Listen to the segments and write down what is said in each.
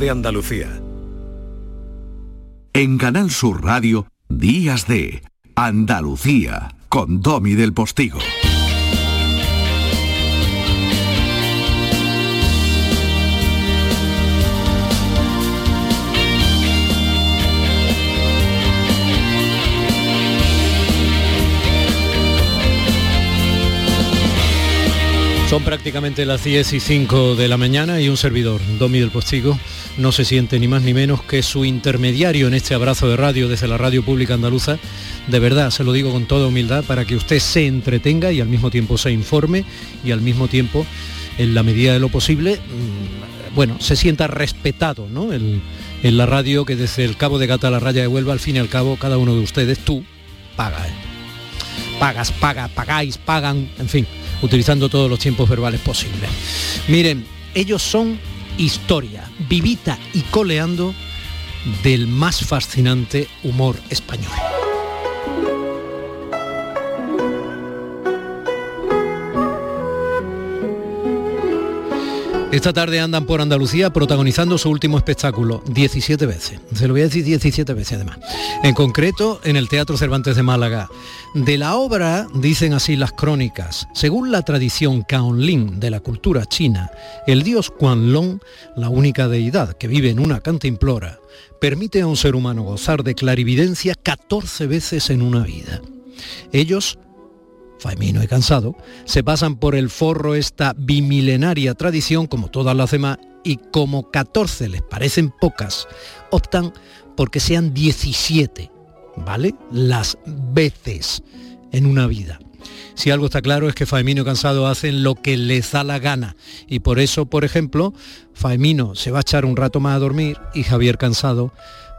de Andalucía. En Canal Sur Radio, Días de Andalucía, con Domi del Postigo. Son prácticamente las 10 y 5 de la mañana y un servidor, Domi del Postigo, no se siente ni más ni menos que su intermediario en este abrazo de radio desde la radio pública andaluza. De verdad, se lo digo con toda humildad, para que usted se entretenga y al mismo tiempo se informe y al mismo tiempo, en la medida de lo posible, mm, bueno, se sienta respetado ¿no? en la radio que desde el cabo de Gata a la raya de Huelva, al fin y al cabo, cada uno de ustedes, tú, paga. ¿eh? Pagas, paga, pagáis, pagan, en fin utilizando todos los tiempos verbales posibles. Miren, ellos son historia, vivita y coleando del más fascinante humor español. Esta tarde andan por Andalucía protagonizando su último espectáculo 17 veces. Se lo voy a decir 17 veces además. En concreto, en el Teatro Cervantes de Málaga. De la obra, dicen así las crónicas, según la tradición Kaonlin de la cultura china, el dios Long, la única deidad que vive en una cantimplora, permite a un ser humano gozar de clarividencia 14 veces en una vida. Ellos Faimino y Cansado, se pasan por el forro esta bimilenaria tradición como todas las demás y como 14 les parecen pocas, optan porque sean 17, ¿vale? Las veces en una vida. Si algo está claro es que Faimino y Cansado hacen lo que les da la gana y por eso, por ejemplo, Faimino se va a echar un rato más a dormir y Javier Cansado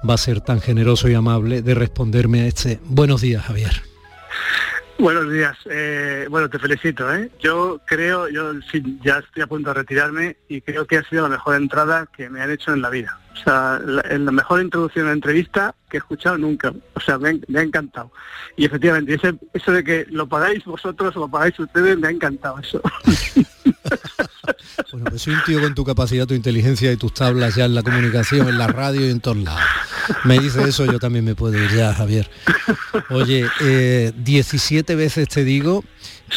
va a ser tan generoso y amable de responderme a este buenos días, Javier. Buenos días. Eh, bueno, te felicito. ¿eh? Yo creo, yo ya estoy a punto de retirarme y creo que ha sido la mejor entrada que me han hecho en la vida. O sea, la, mejor introducción a la entrevista que he escuchado nunca. O sea, me, ha encantado. Y efectivamente, ese, eso de que lo pagáis vosotros o lo pagáis ustedes, me ha encantado eso. bueno, pues soy un tío con tu capacidad, tu inteligencia y tus tablas ya en la comunicación, en la radio y en todos lados. Me dice eso, yo también me puedo ir ya, Javier. Oye, 17 eh, veces te digo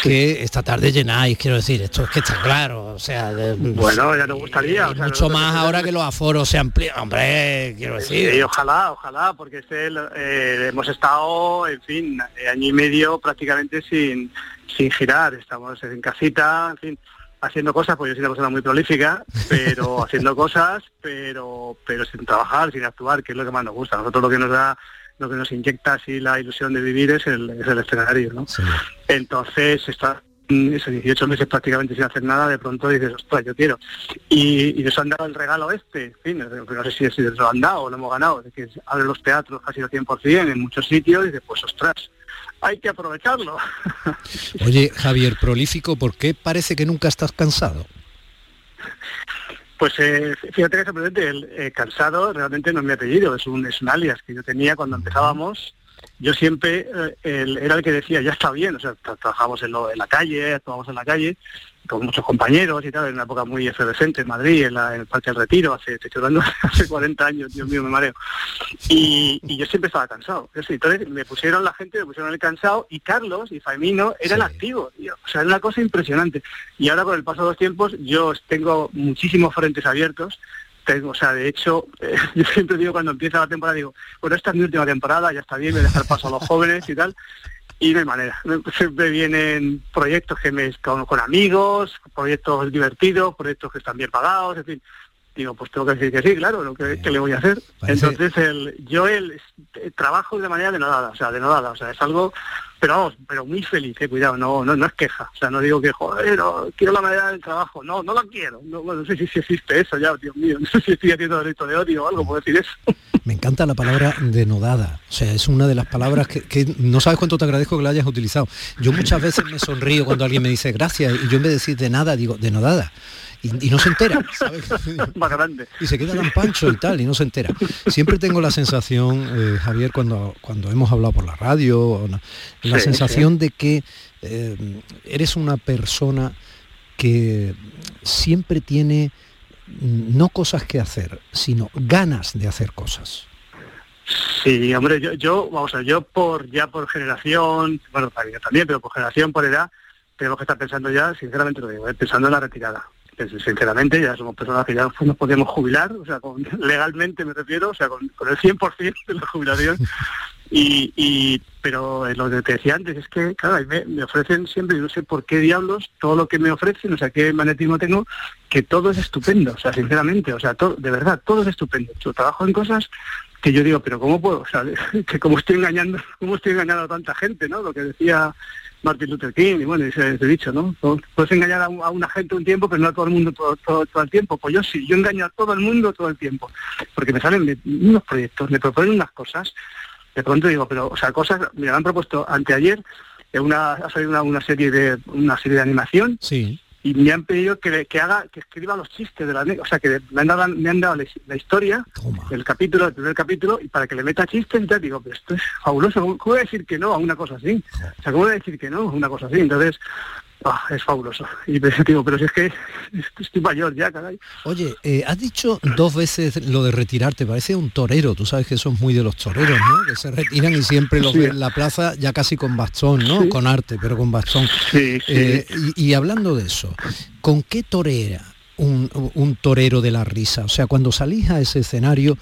que esta tarde llenáis, quiero decir, esto es que está claro, o sea... bueno, ya nos gustaría. mucho más ahora que los aforos se amplían, hombre, quiero decir. Sí, ojalá, ojalá, porque este, eh, hemos estado, en fin, año y medio prácticamente sin, sin girar, estamos en casita, en fin, haciendo cosas, pues yo soy una persona muy prolífica, pero haciendo cosas, pero pero sin trabajar, sin actuar, que es lo que más nos gusta. Nosotros lo que nos da, lo que nos inyecta así la ilusión de vivir es el, es el escenario, ¿no? Entonces, está esos 18 meses prácticamente sin hacer nada, de pronto dices, ostras, yo quiero. Y, y nos han dado el regalo este, en fin, no sé si, si lo han dado o lo hemos ganado, de que abre los teatros casi al 100% en muchos sitios, y dices, pues ostras, hay que aprovecharlo. Oye, Javier, prolífico, ¿por qué parece que nunca estás cansado? Pues eh, fíjate que el eh, cansado realmente no es mi apellido, es un, es un alias que yo tenía cuando empezábamos. Yo siempre eh, era el que decía, ya está bien, o sea, trabajamos en, en la calle, actuamos en la calle, con muchos compañeros y tal, en una época muy efervescente en Madrid, en, el Parque del Retiro, hace, te estoy hablando, hace 40 años, Dios mío, me mareo. Y, yo siempre estaba cansado. Entonces me pusieron la gente, me pusieron el cansado, y Carlos y Faimino eran activos, O sea, era una cosa impresionante. Y ahora con el paso de los tiempos, yo tengo muchísimos frentes abiertos, o sea, de hecho, yo siempre digo cuando empieza la temporada, digo, bueno, esta es mi última temporada, ya está bien, voy a dejar paso a los jóvenes y tal, y no hay manera. Siempre vienen proyectos que me con, con amigos, proyectos divertidos, proyectos que están bien pagados, en fin. Digo, pues tengo que decir que sí, claro, lo que, le voy a hacer. Entonces, el, yo el, trabajo de manera denodada, o sea, denodada, o sea, es algo pero vamos, pero muy feliz, eh, cuidado, no, no, no es queja, o sea, no digo que, joder, quiero la manera del trabajo, no, no la quiero, no, no sé si, si, existe eso ya, Dios mío, no sé si estoy haciendo delito de odio o algo por decir eso. Me encanta la palabra denodada, o sea, es una de las palabras que, que, no sabes cuánto te agradezco que la hayas utilizado. Yo muchas veces me sonrío cuando alguien me dice gracias y yo en vez de decir de nada digo denodada y, no se entera, ¿sabes? Más grande. Y se queda tan pancho y tal, y no se entera. Siempre tengo la sensación, eh, Javier, cuando, cuando hemos hablado por la radio, la sensación de que eh, eres una persona que siempre tiene no cosas que hacer, sino ganas de hacer cosas. Sí, hombre, yo, yo, vamos a ver, yo por ya por generación, bueno, también, pero por generación, por edad, tenemos que estar pensando ya, sinceramente lo digo, ¿eh? pensando en la retirada. Sinceramente, ya somos personas que ya nos podemos jubilar, o sea, legalmente me refiero, o sea, con, el 100% de la jubilación. Y, pero lo que te decía antes es que, claro, me, ofrecen siempre, no sé por qué diablos, todo lo que me ofrecen, o sea, qué magnetismo tengo, que todo es estupendo, o sea, sinceramente, o sea, todo, de verdad, todo es estupendo. Yo trabajo en cosas que yo digo, pero ¿cómo puedo? O sea, que como estoy engañando, cómo estoy engañando a tanta gente, ¿no? Lo que decía Martin Luther King, y bueno, ese, ese dicho, ¿no? Puedes engañar a, una gente un tiempo, pero no a todo el mundo todo, el tiempo. Pues yo sí, yo engaño a todo el mundo todo el tiempo, porque me salen unos proyectos, me proponen unas cosas, de pronto digo, pero, o sea, cosas, me han propuesto anteayer, una, ha salido una, una, serie de una serie de animación sí y me han pedido que, que haga que escriba los chistes de la o sea que me han dado, me han dado la, historia del capítulo del primer capítulo y para que le meta chistes y digo pero esto es fabuloso ¿cómo voy a decir que no a una cosa así? o sea cómo voy a decir que no a una cosa así entonces Ah, es fabuloso. Y digo, pero si es que estoy mayor ya, caray. Oye, eh, has dicho dos veces lo de retirarte, parece un torero, tú sabes que eso es muy de los toreros, ¿no? Que se retiran y siempre los ven en la plaza ya casi con bastón, ¿no? Con arte, pero con bastón. Sí, eh, y, hablando de eso, ¿con qué torera un, un, torero de la risa? O sea, cuando salís a ese escenario,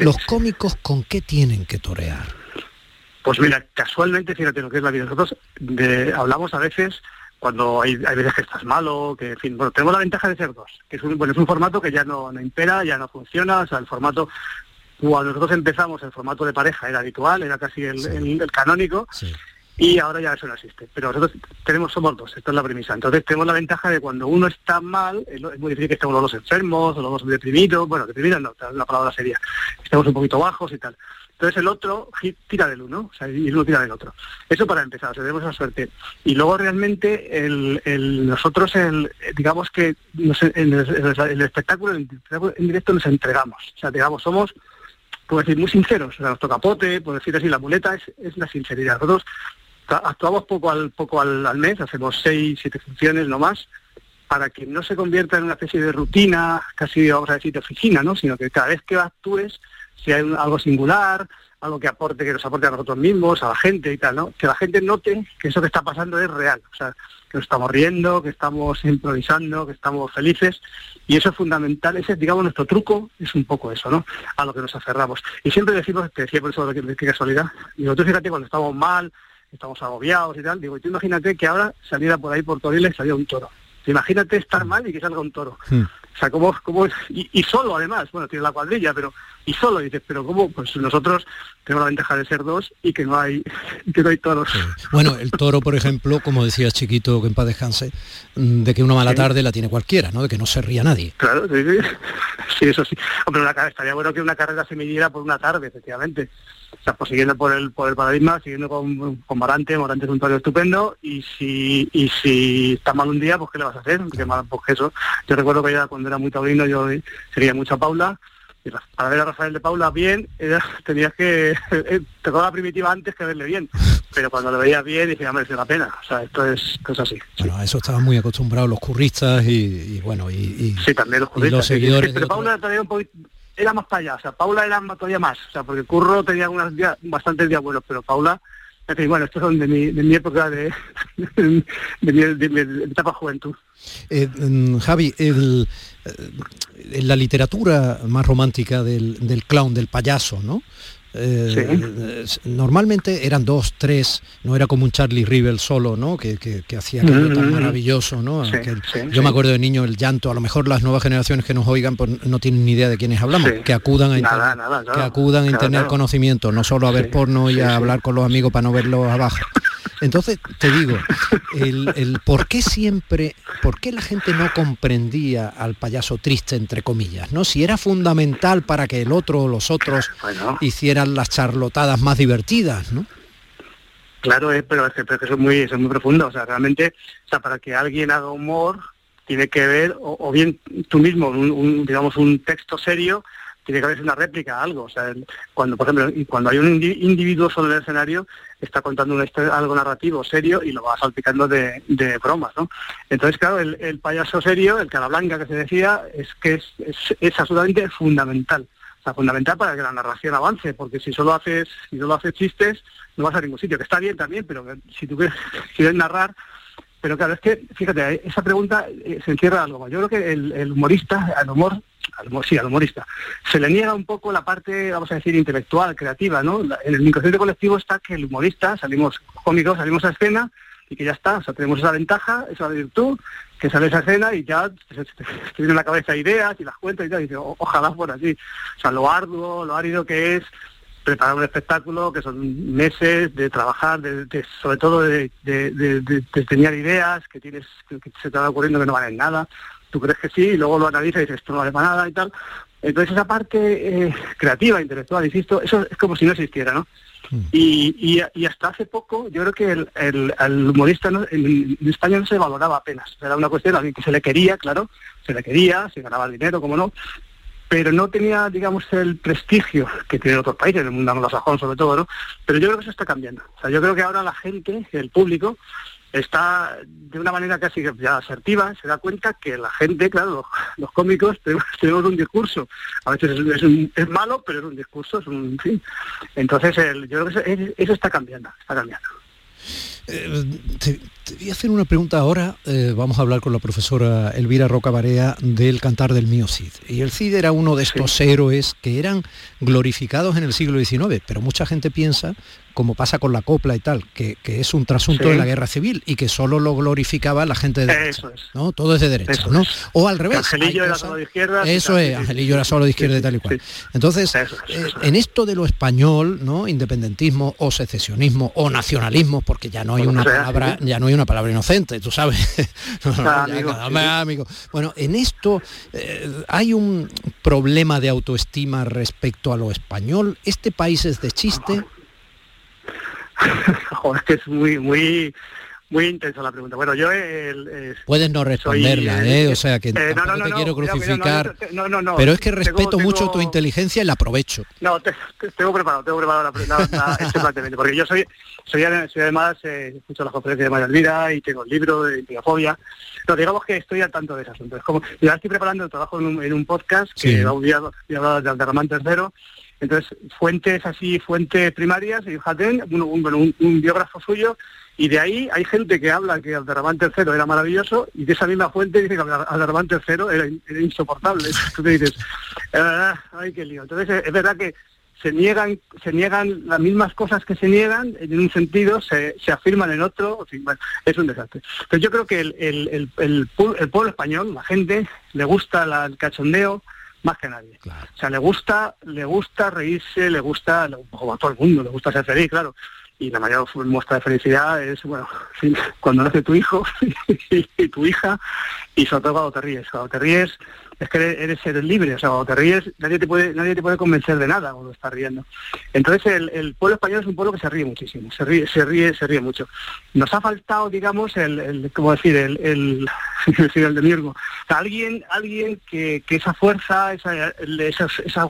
los cómicos, ¿con qué tienen que torear? Pues mira, casualmente, fíjate lo que es la vida. Nosotros de, hablamos a veces cuando hay, hay, veces que estás malo, que en fin, bueno, tenemos la ventaja de ser dos, que es un, bueno, es un formato que ya no, impera, ya no funciona, o sea, el formato, cuando nosotros empezamos, el formato de pareja era habitual, era casi el, canónico, y ahora ya eso no existe. Pero nosotros tenemos, somos dos, esto es la premisa. Entonces tenemos la ventaja de cuando uno está mal, es muy difícil que estemos los dos enfermos, o los dos deprimidos, bueno, deprimidos no, la palabra sería, estemos un poquito bajos y tal. Entonces el otro tira del uno, o sea, y el uno tira del otro. Eso para empezar, o sea, tenemos esa suerte. Y luego realmente nosotros, digamos que el, espectáculo, en directo nos entregamos. O sea, digamos, somos, puedo decir, muy sinceros. O sea, nos toca pote, puedo decir así, la muleta es, es la sinceridad. Nosotros actuamos poco al poco al, mes, hacemos seis, siete funciones no más, para que no se convierta en una especie de rutina, casi vamos a decir de oficina, ¿no? Sino que cada vez que actúes si hay algo singular, algo que aporte, que nos aporte a nosotros mismos, a la gente y tal, ¿no? Que la gente note que eso que está pasando es real, o sea, que nos estamos riendo, que estamos improvisando, que estamos felices, y eso es fundamental, ese digamos nuestro truco, es un poco eso, ¿no? A lo que nos aferramos. Y siempre decimos, te decía por eso qué casualidad, digo, tú fíjate cuando estamos mal, estamos agobiados y tal, digo, y tú imagínate que ahora saliera por ahí por Toriles y saliera un toro. Imagínate estar mal y que salga un toro. Hmm. O sea, ¿cómo, cómo es? Y, solo además, bueno, tiene la cuadrilla, pero y solo dices, pero ¿cómo? Pues nosotros tenemos la ventaja de ser dos y que no hay, que no hay toros. Bueno, el toro, por ejemplo, como decía Chiquito, que en paz descanse, mm, de que una mala tarde la tiene cualquiera, ¿no? De que no se ría nadie. Claro, sí, sí. Sí, eso sí. Hombre, una, estaría bueno que una carrera se midiera por una tarde, efectivamente sea, pues siguiendo por el, por el paradigma, siguiendo con, con Morante, Morante es un toro estupendo, y si, y si está mal un día, pues ¿qué le vas a hacer? pues eso, yo recuerdo que ya cuando era muy taurino yo seguía mucho a Paula, y para ver a Rafael de Paula bien, tenías que eh, te la primitiva antes que verle bien. Pero cuando lo veías bien, dije, ya merece la pena. O sea, esto es, esto así. Bueno, a eso estaban muy acostumbrados los curristas y, bueno, y, Sí, también los curristas. seguidores pero Paula también un poquito era más para allá, o sea, Paula era todavía más, o sea, porque Curro tenía bastantes días pero Paula, bueno, estos son de mi, de mi época de, de, mi, etapa juventud. Eh, mm, Javi, el, eh, la literatura más romántica del clown, del payaso, ¿no? Eh, normalmente eran dos, tres, no era como un Charlie Rivel solo, ¿no? Que, hacía aquello tan mm. maravilloso, ¿no? yo me acuerdo de niño el llanto, a lo mejor las nuevas generaciones que nos oigan pues, no tienen ni idea de quiénes hablamos, que acudan a que acudan a tener conocimiento, no solo a ver porno y a hablar con los amigos para no verlos abajo. Entonces, te digo, el, por qué siempre, por qué la gente no comprendía al payaso triste, entre comillas, ¿no? Si era fundamental para que el otro o los otros hicieran las charlotadas más divertidas, ¿no? Claro, eh, pero, es que, eso es muy, es muy profundo. O sea, realmente, o sea, para que alguien haga humor, tiene que ver, o, bien tú mismo, un, digamos, un texto serio, tiene que haber una réplica a algo. O sea, cuando, por ejemplo, cuando hay un individuo sobre el escenario, está contando un algo narrativo serio y lo va salpicando de, bromas, ¿no? Entonces, claro, el, payaso serio, el cara blanca que se decía, es que es, es, absolutamente fundamental. O fundamental para que la narración avance, porque si solo haces, si solo haces chistes, no vas a ningún sitio, que está bien también, pero si tú quieres narrar, pero claro, es que, fíjate, esa pregunta eh, se encierra algo más. Yo creo que el, humorista, al humor, al sí, al humorista, se le niega un poco la parte, vamos a decir, intelectual, creativa, ¿no? En el inconsciente colectivo está que el humorista, salimos cómicos, salimos a escena y que ya está, o sea, tenemos esa ventaja, esa virtud, que sale esa escena y ya te, vienen en la cabeza ideas y las cuentas y tal, y dices, ojalá fuera así. O sea, lo arduo, lo árido que es preparar un espectáculo que son meses de trabajar, de, sobre todo de, de, tener ideas que tienes que, se te va ocurriendo que no valen nada. Tú crees que sí y luego lo analizas y dices esto no vale para nada y tal. Entonces esa parte eh, creativa, intelectual, insisto, eso es como si no existiera, ¿no? Mm. Y, y, hasta hace poco yo creo que el, el, humorista en, España no se valoraba apenas. Era una cuestión a alguien que se le quería, claro, se le quería, se ganaba dinero, como no, pero no tenía, digamos, el prestigio que tiene otros países, el mundo anglosajón sobre todo, ¿no? Pero yo creo que eso está cambiando. O sea, yo creo que ahora la gente, el público, está de una manera casi ya asertiva, se da cuenta que la gente, claro, los, cómicos tenemos, un discurso. A veces es, malo, pero es un discurso, es un fin. Entonces, yo creo que eso, está cambiando, está cambiando. Eh, voy a hacer una pregunta ahora. Eh, vamos a hablar con la profesora Elvira Roca Barea del Cantar del Mío Cid. Y el Cid era uno de estos héroes que eran glorificados en el siglo XIX, pero mucha gente piensa como pasa con la copla y tal, que, es un trasunto de la guerra civil y que solo lo glorificaba la gente de derecha. ¿no? Todo es de derecha, ¿no? O al revés. Angelillo era solo de izquierda. Eso es, Angelillo era solo de izquierda y tal y cual. Entonces, eh, en esto de lo español, ¿no? Independentismo o secesionismo o nacionalismo, porque ya no hay una palabra, ya no hay una palabra inocente, tú sabes. Bueno, en esto eh, hay un problema de autoestima respecto a lo español. Este país es de chiste. Joder, es muy, muy, muy intensa la pregunta. Bueno, yo... El, Puedes no responderla, ¿eh? O sea, que eh, no, te quiero crucificar. pero es que respeto mucho tu inteligencia y la aprovecho. No, tengo preparado, tengo preparado la, pregunta este planteamiento, porque yo soy, soy, además, eh, escucho las conferencias de María Elvira y tengo el libro de intimofobia. No, digamos que estoy al tanto de ese asunto. Es como, yo estoy preparando, trabajo en un, en un podcast que va un día, de Alderramán tercero, entonces, fuentes así, fuentes primarias, y un, un, biógrafo suyo, y de ahí hay gente que habla que Alderramán III era maravilloso, y de esa misma fuente dice que Alderramán III era, insoportable. Tú te dices, ah, ay, qué lío. Entonces, es verdad que se niegan, se niegan las mismas cosas que se niegan, en un sentido se, se afirman en otro, es un desastre. Pero yo creo que el, el, el, pueblo español, la gente, le gusta el cachondeo, más que nadie. O sea, le gusta, le gusta reírse, le gusta, como a todo el mundo, le gusta ser feliz, claro. Y la mayor muestra de felicidad es, bueno, cuando nace tu hijo y tu hija, y sobre todo cuando te ríes. Cuando te ríes, es que eres, ser libre, o sea, cuando te ríes, nadie te puede, nadie te puede convencer de nada cuando estás riendo. Entonces el, pueblo español es un pueblo que se ríe muchísimo, se ríe, se ríe, se ríe mucho. Nos ha faltado, digamos, el, el ¿cómo decir? El, el, el de Mirgo. alguien, alguien que, que esa fuerza, esa, esa,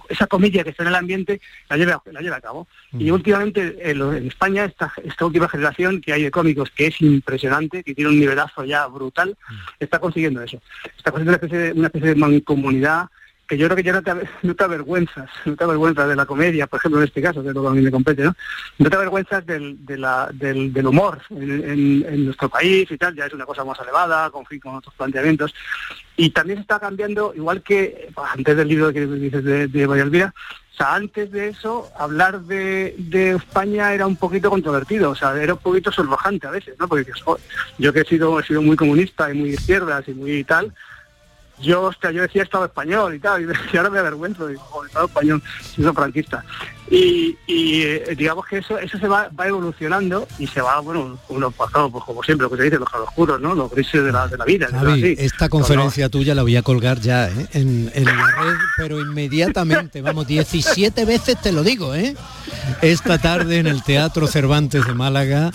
esa, comedia que está en el ambiente, la lleve, la lleve a cabo. Y últimamente en, España, esta, esta última generación que hay de cómicos, que es impresionante, que tiene un nivelazo ya brutal, está consiguiendo eso. Está consiguiendo una especie de, una especie de comunidad que yo creo que ya no te, no te avergüenzas, no te avergüenzas de la comedia, por ejemplo en este caso, es lo que a mí me compete, ¿no? No te avergüenzas del, de del, del humor en, nuestro país y tal, ya es una cosa más elevada, con, con otros planteamientos. Y también está cambiando, igual que pues, antes del libro que dices de, de Elvira, o sea, antes de eso, hablar de, de, España era un poquito controvertido, o sea, era un poquito sonrojante a veces, ¿no? Porque yo que he sido, he sido muy comunista y muy izquierdas y muy tal, yo, hostia, yo decía Estado español y tal, y, ahora me avergüenzo, digo, Estado español, soy franquista. Y, eh, digamos que eso eso se va, va evolucionando y se va, bueno, uno pasado, pues como siempre, lo que se dice, los oscuros, ¿no? Los grises de la, de la vida. esta conferencia tuya la voy a colgar ya ¿eh? en, en, la red, pero inmediatamente, vamos, 17 veces te lo digo, ¿eh? Esta tarde en el Teatro Cervantes de Málaga.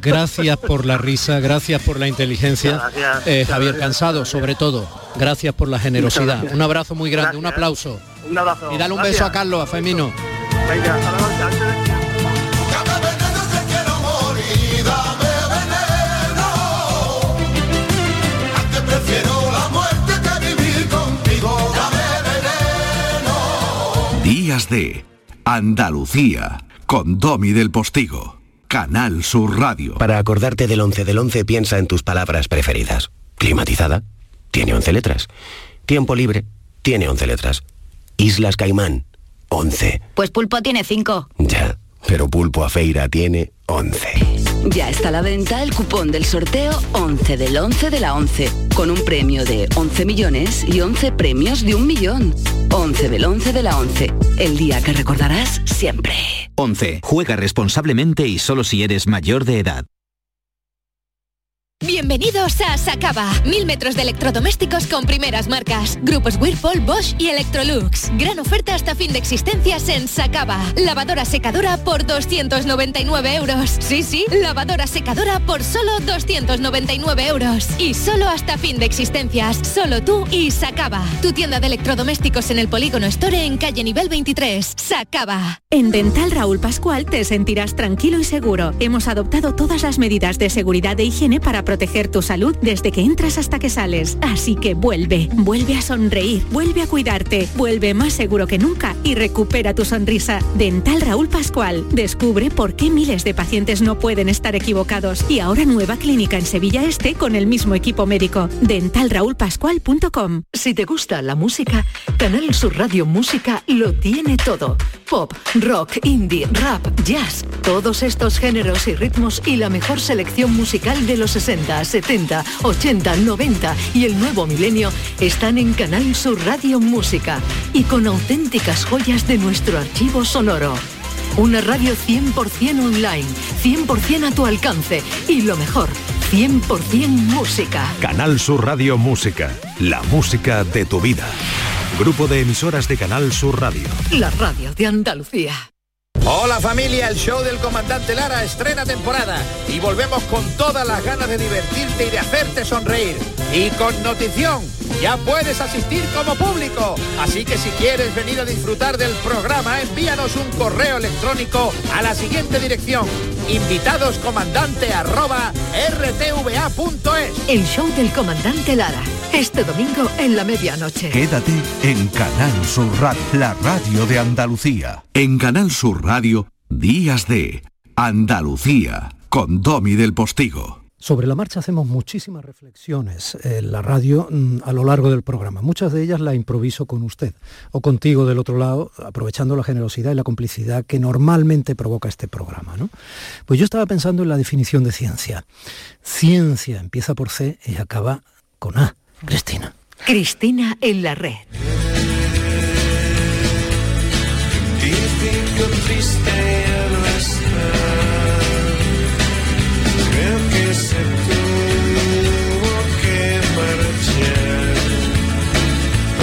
Gracias por la risa, gracias por la inteligencia. Eh, Javier Cansado, sobre todo. Gracias por la generosidad. Un abrazo muy grande, un aplauso. Un abrazo. Y dale un beso a Carlos, a Femino. Días de Andalucía con Domi del Postigo. Canal Sur Radio. Para acordarte del 11 del 11 piensa en tus palabras preferidas. Climatizada, tiene 11 letras. Tiempo libre, tiene 11 letras. Islas Caimán, 11. Pues Pulpo tiene cinco. Ya, pero Pulpo a Feira tiene 11. Ya está a la venta el cupón del sorteo 11 del 11 de la 11, con un premio de 11 millones y 11 premios de un millón. 11 del 11 de la 11, el día que recordarás siempre. 11. Juega responsablemente y solo si eres mayor de edad. Bienvenidos a Sacaba. Mil metros de electrodomésticos con primeras marcas. Grupos Whirlpool, Bosch y Electrolux. Gran oferta hasta fin de existencias en Sacaba. Lavadora secadora por 299 euros. Sí, sí, lavadora secadora por solo 299 euros. Y solo hasta fin de existencias. Solo tú y Sacaba. Tu tienda de electrodomésticos en el Polígono Store en calle nivel 23. Sacaba. En Dental Raúl Pascual te sentirás tranquilo y seguro. Hemos adoptado todas las medidas de seguridad e higiene para proteger tu salud desde que entras hasta que sales. Así que vuelve, vuelve a sonreír, vuelve a cuidarte, vuelve más seguro que nunca y recupera tu sonrisa. Dental Raúl Pascual. Descubre por qué miles de pacientes no pueden estar equivocados. Y ahora nueva clínica en Sevilla Este con el mismo equipo médico. Dentalraulpascual.com. Si te gusta la música, Canal Sur Radio Música lo tiene todo. Pop, rock, indie, rap, jazz, todos estos géneros y ritmos y la mejor selección musical de los 60, 70, 80, 90 y el nuevo milenio están en Canal Sur Radio Música y con auténticas joyas de nuestro archivo sonoro. Una radio 100% online, 100% a tu alcance y lo mejor, 100% música. Canal Sur Radio Música, la música de tu vida. Grupo de emisoras de Canal Sur Radio. La radio de Andalucía. Hola familia, el show del comandante Lara estrena temporada. Y volvemos con todas las ganas de divertirte y de hacerte sonreír. Y con notición, ya puedes asistir como público. Así que si quieres venir a disfrutar del programa, envíanos un correo electrónico a la siguiente dirección. invitadoscomandante arroba rtva.es. El show del comandante Lara. Este domingo en la medianoche. Quédate en Canal Sur Radio, la radio de Andalucía. En Canal Sur Radio, Días de Andalucía, con Domi del Postigo. Sobre la marcha hacemos muchísimas reflexiones en la radio mm, a lo largo del programa. Muchas de ellas la improviso con usted o contigo del otro lado, aprovechando la generosidad y la complicidad que normalmente provoca este programa. ¿no? Pues yo estaba pensando en la definición de ciencia. Ciencia empieza por C y acaba con A. Cristina. Cristina en la red.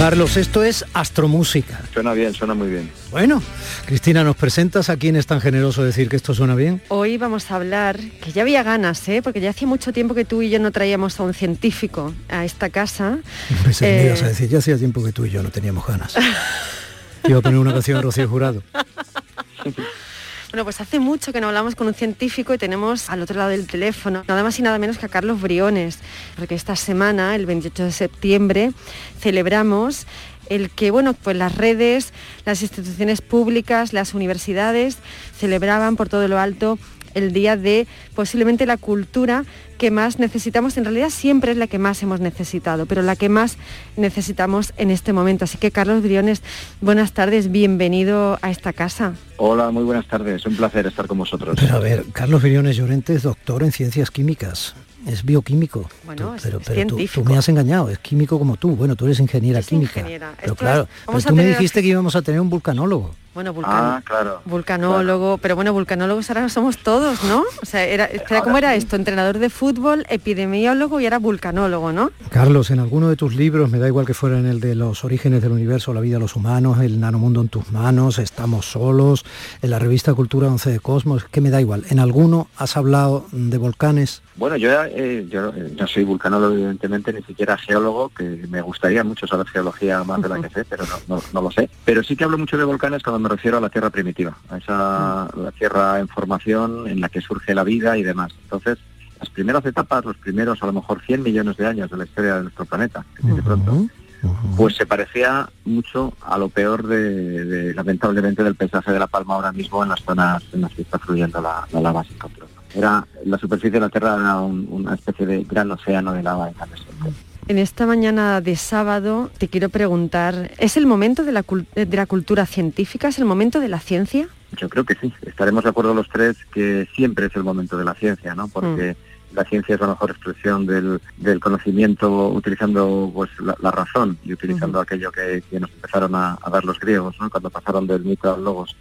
Carlos, esto es astromúsica. Suena bien, suena muy bien. Bueno, Cristina, ¿nos presentas a quién es tan generoso decir que esto suena bien? Hoy vamos a hablar, que ya había ganas, ¿eh? porque ya hacía mucho tiempo que tú y yo no traíamos a un científico a esta casa. Pensé que me Eh, ibas a decir, ya hacía tiempo que tú y yo no teníamos ganas. Iba a poner una canción de Rocío Jurado. Bueno, pues hace mucho que no hablamos con un científico y tenemos al otro lado del teléfono nada más y nada menos que a Carlos Briones, porque esta semana, el 28 de septiembre, celebramos el que, bueno, pues las redes, las instituciones públicas, las universidades celebraban por todo lo alto el día de posiblemente la cultura que más necesitamos, en realidad siempre es la que más hemos necesitado, pero la que más necesitamos en este momento. Así que Carlos Briones, buenas tardes, bienvenido a esta casa. Hola, muy buenas tardes. Un placer estar con vosotros. Pero a ver, Carlos Viriones Llorente es doctor en ciencias químicas. Es bioquímico. Bueno, Tú- es- pero es pero tú, me has engañado, es químico como tú. Bueno, tú eres ingeniera química. ingeniera. Pero Esto claro, es- pero tú me dijiste que íbamos a tener un vulcanólogo. Bueno, vulcan- Ah, claro. vulcanólogo, pero bueno, vulcanólogos ahora somos todos, ¿no? O sea, era, espera, ¿cómo era esto? Entrenador de fútbol, epidemiólogo y ahora vulcanólogo, ¿no? Carlos, en alguno de tus libros, me da igual que fuera en el de los orígenes del universo, la vida de los humanos, el nanomundo en tus manos, estamos solos, en la revista Cultura 11 de Cosmos, que me da igual. En alguno has hablado de volcanes. Bueno, yo eh, yo eh, no soy vulcanólogo, evidentemente, ni siquiera geólogo, que me gustaría mucho saber geología más de la que sé, pero no, no- no lo sé. Pero sí que hablo mucho de volcanes cuando me refiero a la Tierra primitiva, a esa la Tierra en formación en la que surge la vida y demás. Entonces, las primeras etapas, los primeros a lo mejor 100 millones de años de la historia de nuestro planeta, pronto, pues se parecía mucho a lo peor de, de, lamentablemente del paisaje de La Palma ahora mismo en las zonas en las que está fluyendo la, la lava sin control. Era la superficie de la Tierra era un- una especie de gran océano de lava incandescente. En esta mañana de sábado te quiero preguntar, ¿es el momento de la, cul- de la cultura científica? ¿Es el momento de la ciencia? Yo creo que sí, estaremos de acuerdo los tres que siempre es el momento de la ciencia, ¿no? Porque la ciencia es la mejor expresión del, del conocimiento utilizando pues la, la razón y utilizando aquello que, que nos empezaron a, a dar los griegos, ¿no? Cuando pasaron del mito al logos.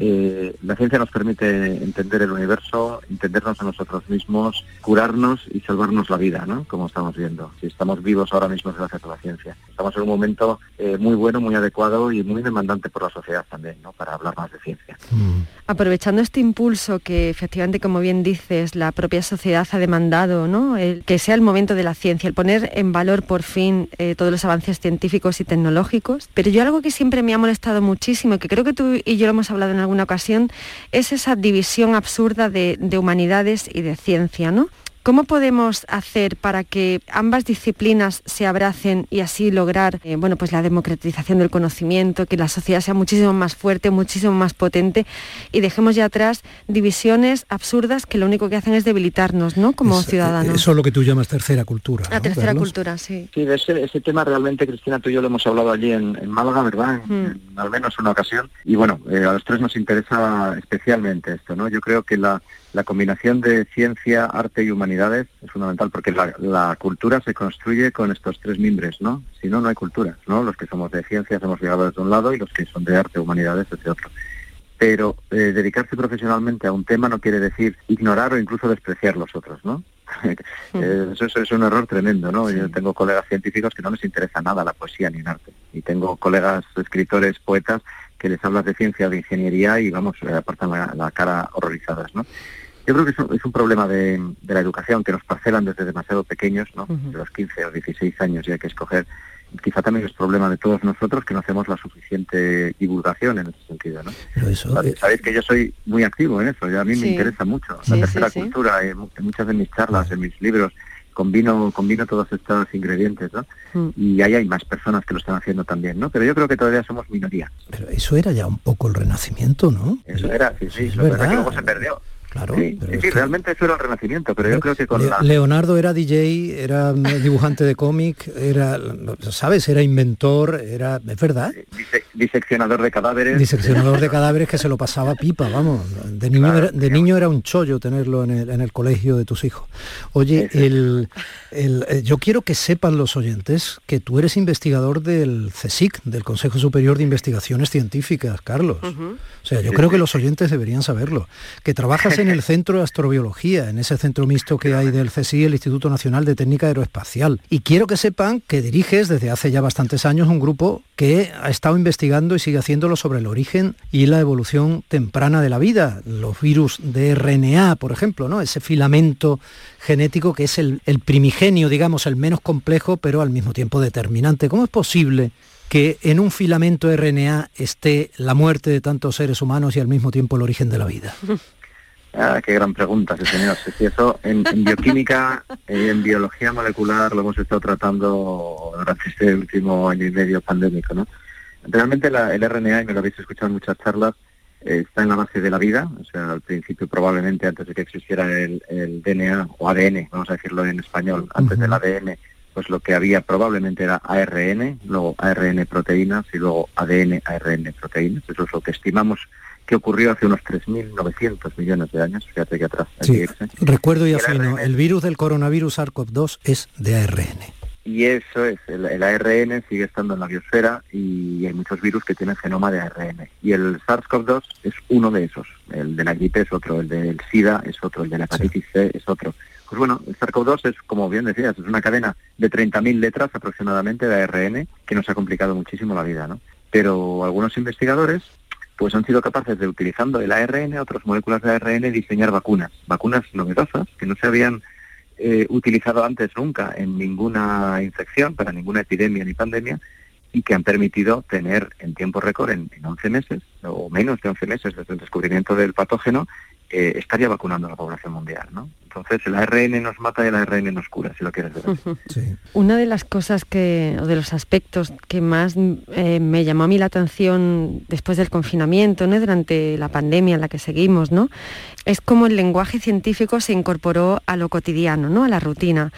Eh, la ciencia nos permite entender el universo, entendernos a nosotros mismos, curarnos y salvarnos la vida, ¿no? Como estamos viendo. Si estamos vivos ahora mismo gracias a la ciencia. Estamos en un momento eh, muy bueno, muy adecuado y muy demandante por la sociedad también, ¿no? Para hablar más de ciencia. Aprovechando este impulso que efectivamente, como bien dices, la propia sociedad ha demandado, ¿no? El que sea el momento de la ciencia, el poner en valor por fin eh, todos los avances científicos y tecnológicos. Pero yo algo que siempre me ha molestado muchísimo, que creo que tú y yo lo hemos hablado en alguna ocasión, es esa división absurda de, de humanidades y de ciencia, ¿no? ¿Cómo podemos hacer para que ambas disciplinas se abracen y así lograr eh, bueno, pues la democratización del conocimiento, que la sociedad sea muchísimo más fuerte, muchísimo más potente y dejemos ya atrás divisiones absurdas que lo único que hacen es debilitarnos ¿no? como ciudadanos? Eso es lo que tú llamas tercera cultura. la ¿no, tercera Carlos? cultura, sí. Sí, de ese, ese tema realmente, Cristina, tú y yo lo hemos hablado allí en, en Málaga, ¿verdad? En- Mm. en al menos una ocasión. Y bueno, eh, a los tres nos interesa especialmente esto, ¿no? Yo creo que la, la combinación de ciencia, arte y humanidades es fundamental porque la, la cultura se construye con estos tres mimbres, ¿no? Si no, no hay cultura, ¿no? Los que somos de ciencia somos ligados desde un lado y los que son de arte, humanidades, desde otro. Pero eh, dedicarse profesionalmente a un tema no quiere decir ignorar o incluso despreciar los otros, ¿no? Eh, eso, eso es un error tremendo, ¿no? Yo tengo colegas científicos que no les interesa nada la poesía ni el arte. Y tengo colegas escritores, poetas, que les hablas de ciencia de ingeniería y, vamos, eh, apartan la, la cara horrorizadas, ¿no? Yo creo que es un, es un problema de, de la educación, que nos parcelan desde demasiado pequeños, ¿no? De los 15 o 16 años y hay que escoger. Quizá también es problema de todos nosotros que no hacemos la suficiente divulgación en ese sentido, ¿no? Pero eso, Sabéis- que yo soy muy activo en eso, y a mí Sí. me interesa mucho Sí, la tercera sí. cultura, en, mu- en muchas de mis charlas, en mis libros, combino, combino todos estos ingredientes, ¿no? Mm. Y ahí hay más personas que lo están haciendo también, ¿no? Pero yo creo que todavía somos minoría. Pero eso era ya un poco el renacimiento, ¿no? Eso era, sí, sí, es es verdad. que luego se perdió. Claro, sí, pero sí, es sí, que- realmente eso era el renacimiento, pero yo creo que con Le- la... Leonardo era DJ, era dibujante de cómic, era, ¿sabes? Era inventor, era, es verdad. dise- diseccionador de cadáveres. Diseccionador de cadáveres que se lo pasaba pipa, vamos. De niño, Claro, era, de niño era un chollo tenerlo en el, en el colegio de tus hijos. Oye, el, el- eh, yo quiero que sepan los oyentes que tú eres investigador del CSIC, del Consejo Superior de Investigaciones Científicas, Carlos. O sea, yo Sí, creo que los oyentes deberían saberlo. Que trabajas en el Centro de Astrobiología, en ese centro mixto que hay del CSI, el Instituto Nacional de Técnica Aeroespacial. Y quiero que sepan que diriges desde hace ya bastantes años un grupo que ha estado investigando y sigue haciéndolo sobre el origen y la evolución temprana de la vida. Los virus de RNA, por ejemplo, ¿no? Ese filamento genético que es el, el primigenio, digamos, el menos complejo, pero al mismo tiempo determinante. ¿Cómo es posible que en un filamento RNA esté la muerte de tantos seres humanos y al mismo tiempo el origen de la vida? Ah, qué gran pregunta, sí señor. Sí, sí, eso en, en bioquímica y en biología molecular lo hemos estado tratando durante este último año y medio pandémico, ¿no? Realmente la- el RNA, y me lo habéis escuchado en muchas charlas, eh, está en la base de la vida, o sea, al principio probablemente antes de que existiera el, el DNA o ADN, vamos a decirlo en español, antes del ADN, pues lo que había probablemente era ARN, luego ARN proteínas y luego ADN, ARN proteínas. Eso es lo que estimamos que ocurrió hace unos 3.900 millones de años, fíjate que atrás hay que Sí, irse. recuerdo y afino, el virus del coronavirus SARS-CoV-2 es de ARN. Y eso es, el, el ARN sigue estando en la biosfera y hay muchos virus que tienen genoma de ARN. Y el SARS-CoV-2 es uno de esos. El de la gripe es otro, el del SIDA es otro, el de la hepatitis C es otro. Pues bueno, el SARS-CoV-2 es, como bien decías, es una cadena de 30.000 letras aproximadamente de ARN que nos ha complicado muchísimo la vida, ¿no? Pero algunos investigadores pues han sido capaces de, utilizando el ARN, otras moléculas de ARN, diseñar vacunas. Vacunas novedosas que no se habían eh, utilizado antes nunca en ninguna infección, para ninguna epidemia ni pandemia, y que han permitido tener en tiempo récord, en, en 11 meses, o menos de 11 meses desde el descubrimiento del patógeno, eh, estaría vacunando a la población mundial. ¿no? Entonces el ARN nos mata y el ARN nos cura, si lo quieres ver. así. Una de las cosas que, o de los aspectos que más eh, me llamó a mí la atención después del confinamiento, ¿no? durante la pandemia en la que seguimos, ¿no? es cómo el lenguaje científico se incorporó a lo cotidiano, ¿no? a la rutina.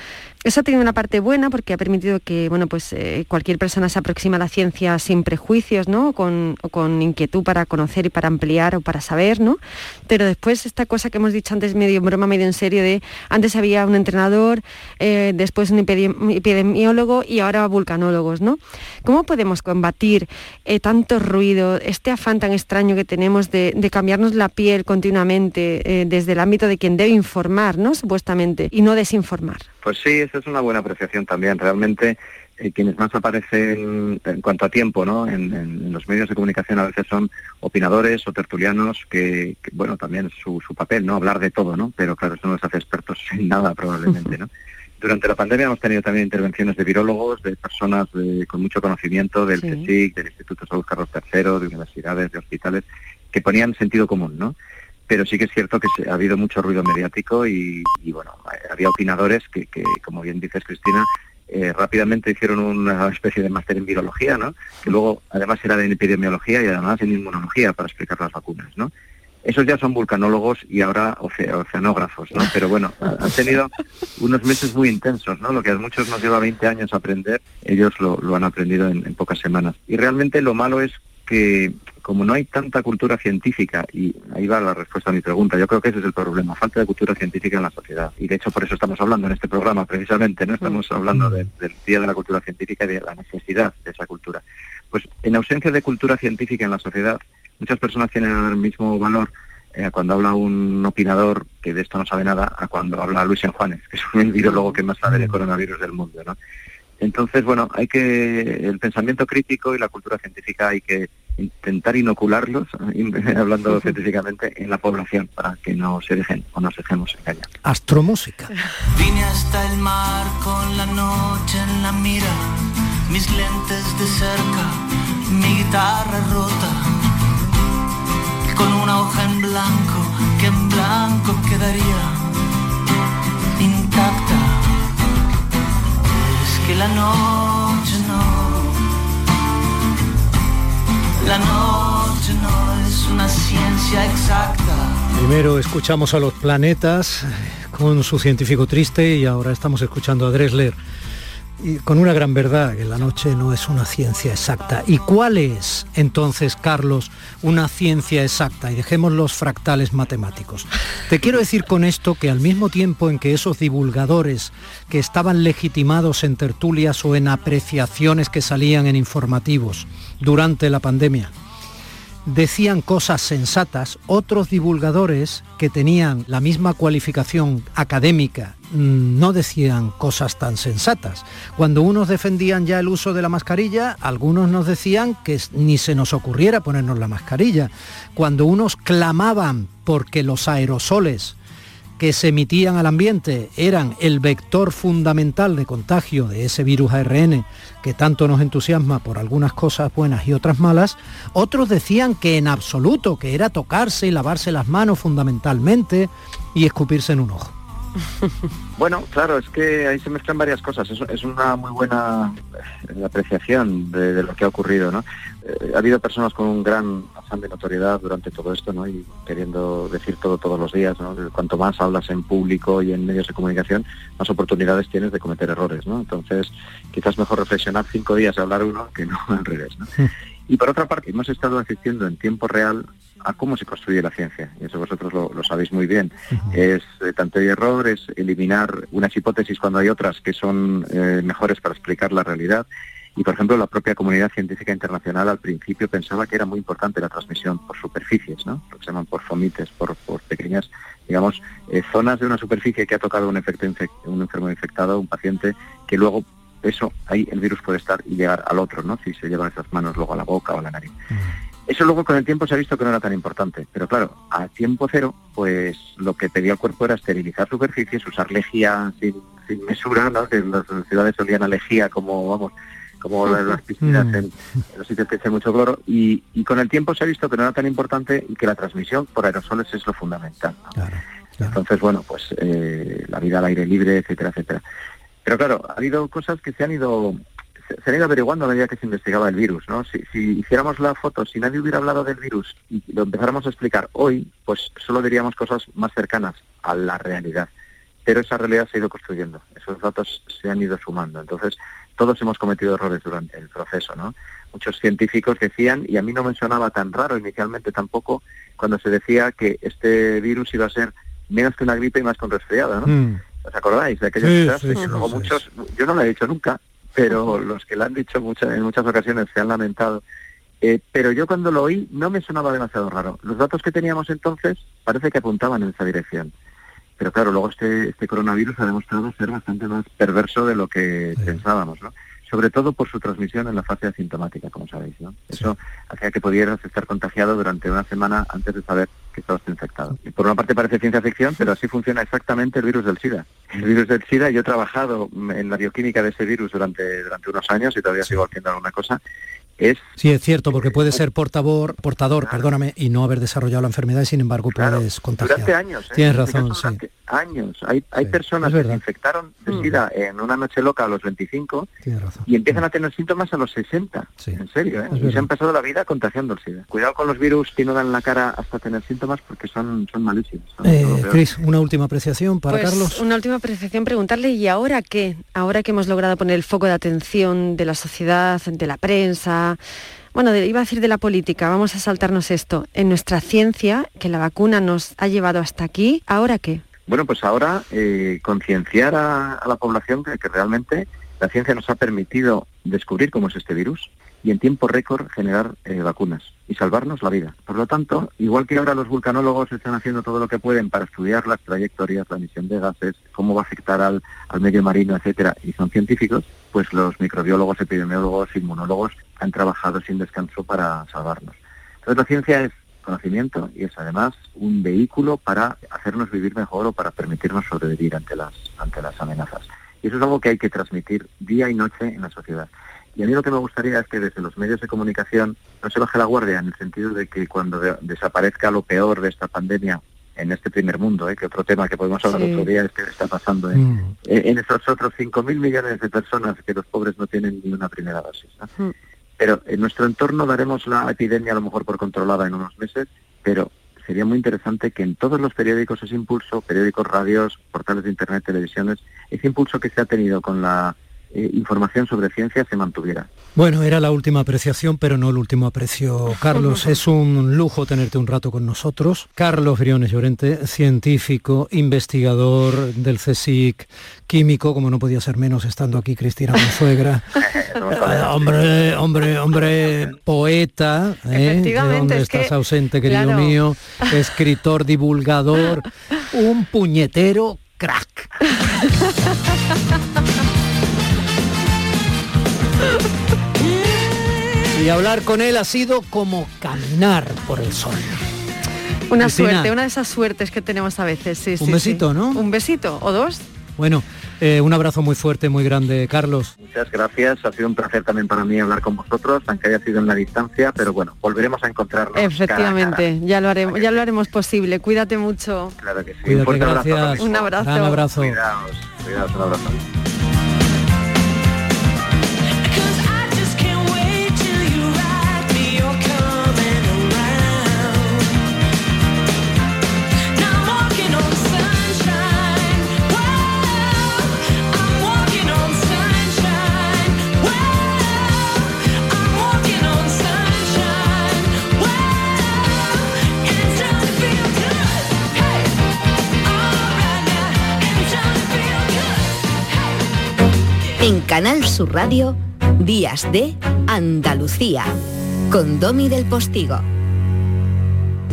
Eso ha tenido una parte buena porque ha permitido que bueno, pues, eh, cualquier persona se aproxima a la ciencia sin prejuicios, ¿no? con, o con inquietud para conocer y para ampliar o para saber, ¿no? Pero después esta cosa que hemos dicho antes medio en broma, medio en serio, de antes había un entrenador, eh, después un epidemi- epidemiólogo y ahora vulcanólogos, ¿no? ¿Cómo podemos combatir eh, tanto ruido, este afán tan extraño que tenemos de, cambiarnos la piel continuamente desde el ámbito de quien debe informar. Supuestamente, y no desinformar? Pues sí, esa es una buena apreciación también. Realmente eh, quienes más aparecen en cuanto a tiempo ¿no? en, en los medios de comunicación a veces son opinadores o tertulianos que, que, bueno, también su, su papel, ¿no? Hablar de todo, ¿no? Pero claro, eso no les hace expertos en nada probablemente, ¿no? Durante la pandemia hemos tenido también intervenciones de virólogos, de personas de- con mucho conocimiento del Sí. CSIC, del Instituto de Salud Carlos III, de universidades, de hospitales, que ponían sentido común, ¿no? Pero sí que es cierto que ha habido mucho ruido mediático y, bueno, había opinadores que, que, como bien dices Cristina, eh, rápidamente hicieron una especie de máster en virología, ¿no? Que luego además era en epidemiología y además en inmunología para explicar las vacunas, ¿no? Esos ya son vulcanólogos y ahora oce- oceanógrafos, ¿no? Pero bueno, ha- han tenido unos meses muy intensos, ¿no? Lo que a muchos nos lleva 20 años aprender, ellos lo, han aprendido en, en pocas semanas. Y realmente lo malo es que como no hay tanta cultura científica, y ahí va la respuesta a mi pregunta, yo creo que ese es el problema, falta de cultura científica en la sociedad. Y de hecho por eso estamos hablando en este programa, precisamente, ¿no? Estamos hablando de- del Día de la Cultura Científica y de la necesidad de esa cultura. Pues en ausencia de cultura científica en la sociedad, muchas personas tienen el mismo valor eh, cuando habla un opinador que de esto no sabe nada a cuando habla Luis Enjuanes, que es el virólogo que más sabe de coronavirus del mundo, ¿no? Entonces, bueno, hay que el pensamiento crítico y la cultura científica hay que intentar inocularlos, hablando científicamente, en la población para que no se dejen o nos dejemos engañar. Astromúsica. Vine hasta el mar con la noche en la mira, mis lentes de cerca, mi guitarra rota, con una hoja en blanco que en blanco quedaría intacta. Es que la noche la noche no es una ciencia exacta. Primero escuchamos a los planetas con su científico triste y ahora estamos escuchando a Dressler con una gran verdad, que la noche no es una ciencia exacta. ¿Y cuál es entonces, Carlos, una ciencia exacta? Y dejemos los fractales matemáticos. Te quiero decir con esto que al mismo tiempo en que esos divulgadores que estaban legitimados en tertulias o en apreciaciones que salían en informativos durante la pandemia, decían cosas sensatas, otros divulgadores que tenían la misma cualificación académica mm, no decían cosas tan sensatas. Cuando unos defendían ya el uso de la mascarilla, algunos nos decían que ni se nos ocurriera ponernos la mascarilla. Cuando unos clamaban porque los aerosoles que se emitían al ambiente eran el vector fundamental de contagio de ese virus ARN que tanto nos entusiasma por algunas cosas buenas y otras malas, otros decían que en absoluto, que era tocarse y lavarse las manos fundamentalmente y escupirse en un ojo. Bueno, claro, es que ahí se mezclan varias cosas. Es, una muy buena eh, apreciación de, de lo que ha ocurrido, ¿no? Eh, ha habido personas con un gran de notoriedad durante todo esto, ¿no? Y queriendo decir todo todos los días, ¿no? Cuanto más hablas en público y en medios de comunicación, más oportunidades tienes de cometer errores, ¿no? Entonces, quizás mejor reflexionar cinco días y hablar uno que no al revés, ¿no? Y por otra parte, hemos estado asistiendo en tiempo real a cómo se construye la ciencia, y eso vosotros lo, lo sabéis muy bien. Es eh, tanto y error, es eliminar unas hipótesis cuando hay otras que son eh, mejores para explicar la realidad. Y, por ejemplo, la propia comunidad científica internacional al principio pensaba que era muy importante la transmisión por superficies, ¿no? Lo que se llaman por fomites, por, por pequeñas, digamos, eh, zonas de una superficie que ha tocado un, efecto infec- un enfermo infectado, un paciente, que luego eso, ahí el virus puede estar y llegar al otro, ¿no? Si se llevan esas manos luego a la boca o a la nariz. Eso luego con el tiempo se ha visto que no era tan importante, pero claro, a tiempo cero, pues lo que pedía el cuerpo era esterilizar superficies, usar lejía sin, sin mesura, ¿no? que las ciudades olían a lejía como, vamos, como las, las piscinas en, en los sitios que echan mucho cloro, y, y con el tiempo se ha visto que no era tan importante y que la transmisión por aerosoles es lo fundamental. ¿no? Entonces, bueno, pues eh, la vida al aire libre, etcétera, etcétera. Pero claro, ha habido cosas que se han ido se han ido averiguando a medida que se investigaba el virus, ¿no? Si, si hiciéramos la foto, si nadie hubiera hablado del virus y lo empezáramos a explicar hoy, pues solo diríamos cosas más cercanas a la realidad. Pero esa realidad se ha ido construyendo, esos datos se han ido sumando. Entonces, todos hemos cometido errores durante el proceso, ¿no? Muchos científicos decían, y a mí no me sonaba tan raro inicialmente tampoco, cuando se decía que este virus iba a ser menos que una gripe y más que un resfriado, ¿no? Mm. ¿Os acordáis de aquellos Sí, sí, luego muchos, yo no lo he dicho nunca, pero los que lo han dicho muchas, en muchas ocasiones se han lamentado. Eh, pero yo cuando lo oí no me sonaba demasiado raro. Los datos que teníamos entonces parece que apuntaban en esa dirección. Pero claro, luego este, este coronavirus ha demostrado ser bastante más perverso de lo que pensábamos, ¿no? Sobre todo por su transmisión en la fase asintomática, como sabéis, ¿no? Eso hacía que pudieras estar contagiado durante una semana antes de saber que estabas infectado. Y por una parte parece ciencia ficción, pero así funciona exactamente el virus del SIDA. El virus del SIDA, yo he trabajado en la bioquímica de ese virus durante, durante unos años y todavía sigo haciendo alguna cosa. Es Sí, es cierto, porque puede ser portador, portador, perdóname, y no haber desarrollado la enfermedad y sin embargo puedes contagiar. Durante años. ¿eh? Tienes En razón, sí. durante Años. Hay, hay personas que se infectaron de SIDA en una noche loca a los 25 Tienes razón. y empiezan a tener síntomas a los 60. En serio, ¿eh? Y se han pasado la vida contagiando el SIDA. Cuidado con los virus que no dan la cara hasta tener síntomas porque son, son malísimos. son Eh. Cris, una última apreciación para Pues, Carlos. Una última apreciación, preguntarle, ¿y ahora qué? Ahora que hemos logrado poner el foco de atención de la sociedad, de la prensa, bueno, de- iba a decir de la política, vamos a saltarnos esto. En nuestra ciencia, que la vacuna nos ha llevado hasta aquí, ¿ahora qué? Bueno, pues ahora eh, concienciar a, a la población que, que realmente la ciencia nos ha permitido descubrir cómo es este virus y en tiempo récord generar eh, vacunas y salvarnos la vida. Por lo tanto, igual que ahora los vulcanólogos están haciendo todo lo que pueden para estudiar las trayectorias, la emisión de gases, cómo va a afectar al, al medio marino, etcétera, y son científicos, pues los microbiólogos, epidemiólogos, inmunólogos han trabajado sin descanso para salvarnos. Entonces la ciencia es conocimiento y es además un vehículo para hacernos vivir mejor o para permitirnos sobrevivir ante las, ante las amenazas. Y eso es algo que hay que transmitir día y noche en la sociedad. Y a mí lo que me gustaría es que desde los medios de comunicación no se baje la guardia en el sentido de que cuando de- desaparezca lo peor de esta pandemia en este primer mundo, ¿eh? que otro tema que podemos hablar Sí. otro día es que está pasando en, en en esos otros 5.000 millones de personas que los pobres no tienen ni una primera dosis. ¿no? Pero en nuestro entorno daremos la epidemia a lo mejor por controlada en unos meses, pero sería muy interesante que en todos los periódicos ese impulso, periódicos, radios, portales de internet, televisiones, ese impulso que se ha tenido con la eh, información sobre ciencia se mantuviera. Bueno, era la última apreciación, pero no el último aprecio. Carlos, es un lujo tenerte un rato con nosotros. Carlos Briones Llorente, científico, investigador del CSIC, químico, como no podía ser menos estando aquí Cristina Consuegra. Eh, hombre, hombre, hombre, poeta, ¿eh? ¿De dónde es estás que, ausente, querido claro. mío? Escritor, divulgador, un puñetero crack. Y hablar con él ha sido como caminar por el sol. Una Cristina. suerte, una de esas suertes que tenemos a veces, sí, Un sí, sí. besito, ¿no? Un besito, o dos. Bueno, eh, un abrazo muy fuerte, muy grande, Carlos. Muchas gracias, ha sido un placer también para mí hablar con vosotros, aunque haya sido en la distancia, pero bueno, volveremos a encontrarnos. cara a cara. Efectivamente, ya lo haremos, ya lo haremos posible. Cuídate mucho. Claro que sí. Cuídate, un fuerte abrazo. gracias. Un abrazo. Gran abrazo. Cuidaos, cuidaos, un abrazo. En Canal Sur Radio, Días de Andalucía, con Domi del Postigo.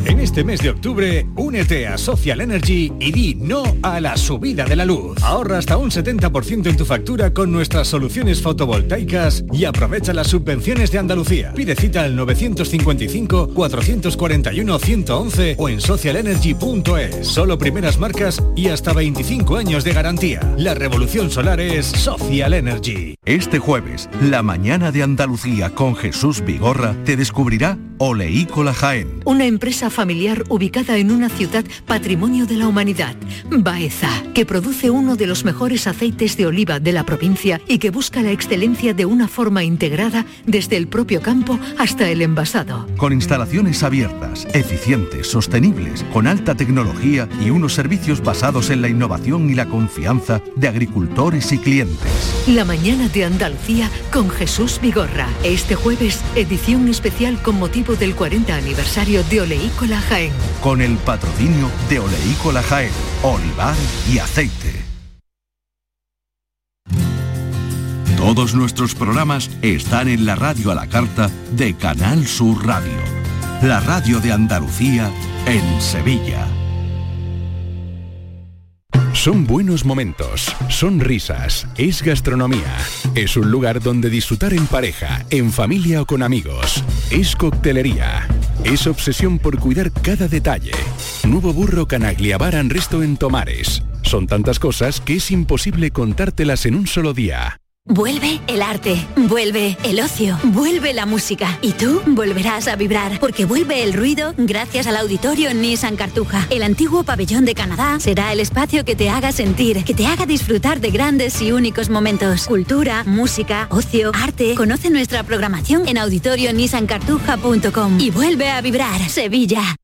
En este mes de octubre, únete a Social Energy y di no a la subida de la luz. Ahorra hasta un 70% en tu factura con nuestras soluciones fotovoltaicas y aprovecha las subvenciones de Andalucía. Pide cita al 955-441-111 o en socialenergy.es. Solo primeras marcas y hasta 25 años de garantía. La revolución solar es Social Energy. Este jueves, la mañana de Andalucía con Jesús Vigorra te descubrirá Oleícola Jaén. Una empresa familiar ubicada en una ciudad patrimonio de la humanidad, Baeza, que produce uno de los mejores aceites de oliva de la provincia y que busca la excelencia de una forma integrada desde el propio campo hasta el envasado. Con instalaciones abiertas, eficientes, sostenibles, con alta tecnología y unos servicios basados en la innovación y la confianza de agricultores y clientes. La mañana de Andalucía con Jesús Vigorra. Este jueves, edición especial con motivo del 40 aniversario de Jaén. Con el patrocinio de Oleícola Jaén, olivar y aceite. Todos nuestros programas están en la radio a la carta de Canal Sur Radio, la radio de Andalucía en Sevilla. Son buenos momentos, son risas, es gastronomía. Es un lugar donde disfrutar en pareja, en familia o con amigos. Es coctelería. Es obsesión por cuidar cada detalle. Nuevo burro Canaglia Bar and Resto en Tomares. Son tantas cosas que es imposible contártelas en un solo día. Vuelve el arte, vuelve el ocio, vuelve la música y tú volverás a vibrar porque vuelve el ruido gracias al auditorio Nissan Cartuja. El antiguo pabellón de Canadá será el espacio que te haga sentir, que te haga disfrutar de grandes y únicos momentos. Cultura, música, ocio, arte. Conoce nuestra programación en auditorionissancartuja.com y vuelve a vibrar Sevilla.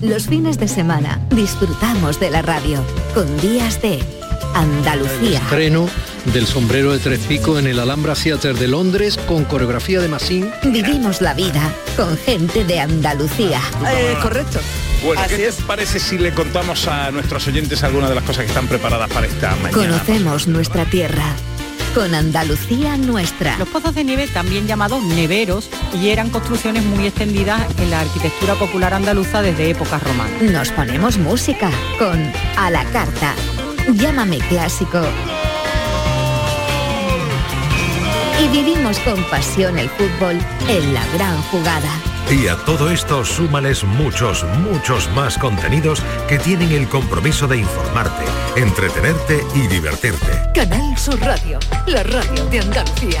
Los fines de semana disfrutamos de la radio con días de Andalucía. Estreno del sombrero de tres picos en el Alhambra Theatre de Londres con coreografía de Massín. Vivimos la vida con gente de Andalucía. correcto. Bueno, ¿qué te parece si le contamos a nuestros oyentes algunas de las cosas que están preparadas para esta mañana? Conocemos nuestra tierra con Andalucía nuestra. Los pozos de nieve, también llamados neveros, y eran construcciones muy extendidas en la arquitectura popular andaluza desde épocas romanas. Nos ponemos música con A la Carta. Llámame clásico. Y vivimos con pasión el fútbol en la gran jugada. Y a todo esto súmales muchos, muchos más contenidos que tienen el compromiso de informarte, entretenerte y divertirte. Canal Sur Radio, la radio de Andalucía.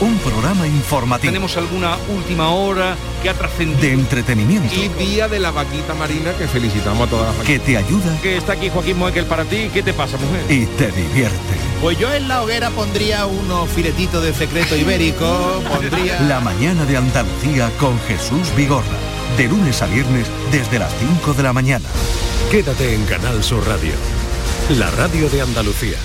Un programa informativo. Tenemos alguna última hora que ha trascendido. De entretenimiento. Y día de la vaquita marina que felicitamos a todas las. Que te ayuda. Que está aquí Joaquín Moekel para ti. ¿Qué te pasa, mujer? Y te divierte. Pues yo en la hoguera pondría unos filetitos de secreto ibérico, pondría... La mañana de Andalucía con Jesús Vigorra. De lunes a viernes desde las 5 de la mañana. Quédate en Canal Sur Radio, la radio de Andalucía.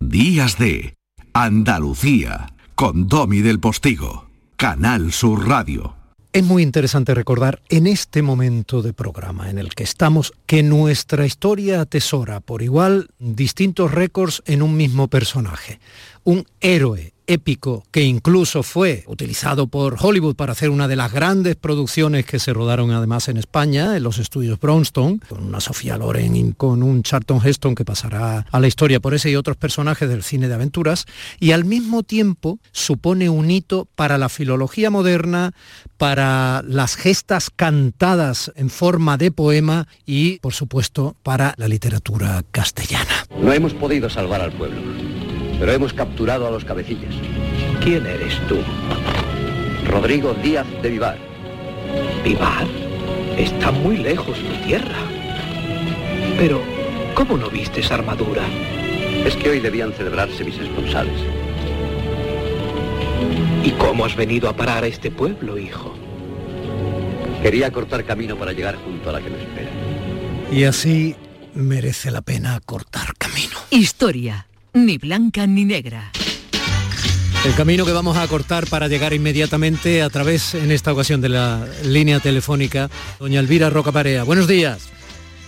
Días de Andalucía con Domi del Postigo. Canal Sur Radio. Es muy interesante recordar en este momento de programa en el que estamos que nuestra historia atesora por igual distintos récords en un mismo personaje. Un héroe épico que incluso fue utilizado por Hollywood para hacer una de las grandes producciones que se rodaron además en España, en los estudios Brownstone, con una Sofía Loren y con un Charlton Heston que pasará a la historia por ese y otros personajes del cine de aventuras, y al mismo tiempo supone un hito para la filología moderna, para las gestas cantadas en forma de poema y, por supuesto, para la literatura castellana. No hemos podido salvar al pueblo, pero hemos capturado a los cabecillas. ¿Quién eres tú? Rodrigo Díaz de Vivar. ¿Vivar? Está muy lejos tu tierra. Pero, ¿cómo no viste esa armadura? Es que hoy debían celebrarse mis esponsales. ¿Y cómo has venido a parar a este pueblo, hijo? Quería cortar camino para llegar junto a la que me espera. Y así merece la pena cortar camino. Historia, ni blanca ni negra. El camino que vamos a cortar para llegar inmediatamente a través, en esta ocasión, de la línea telefónica, doña Elvira Roca Parea. Buenos días.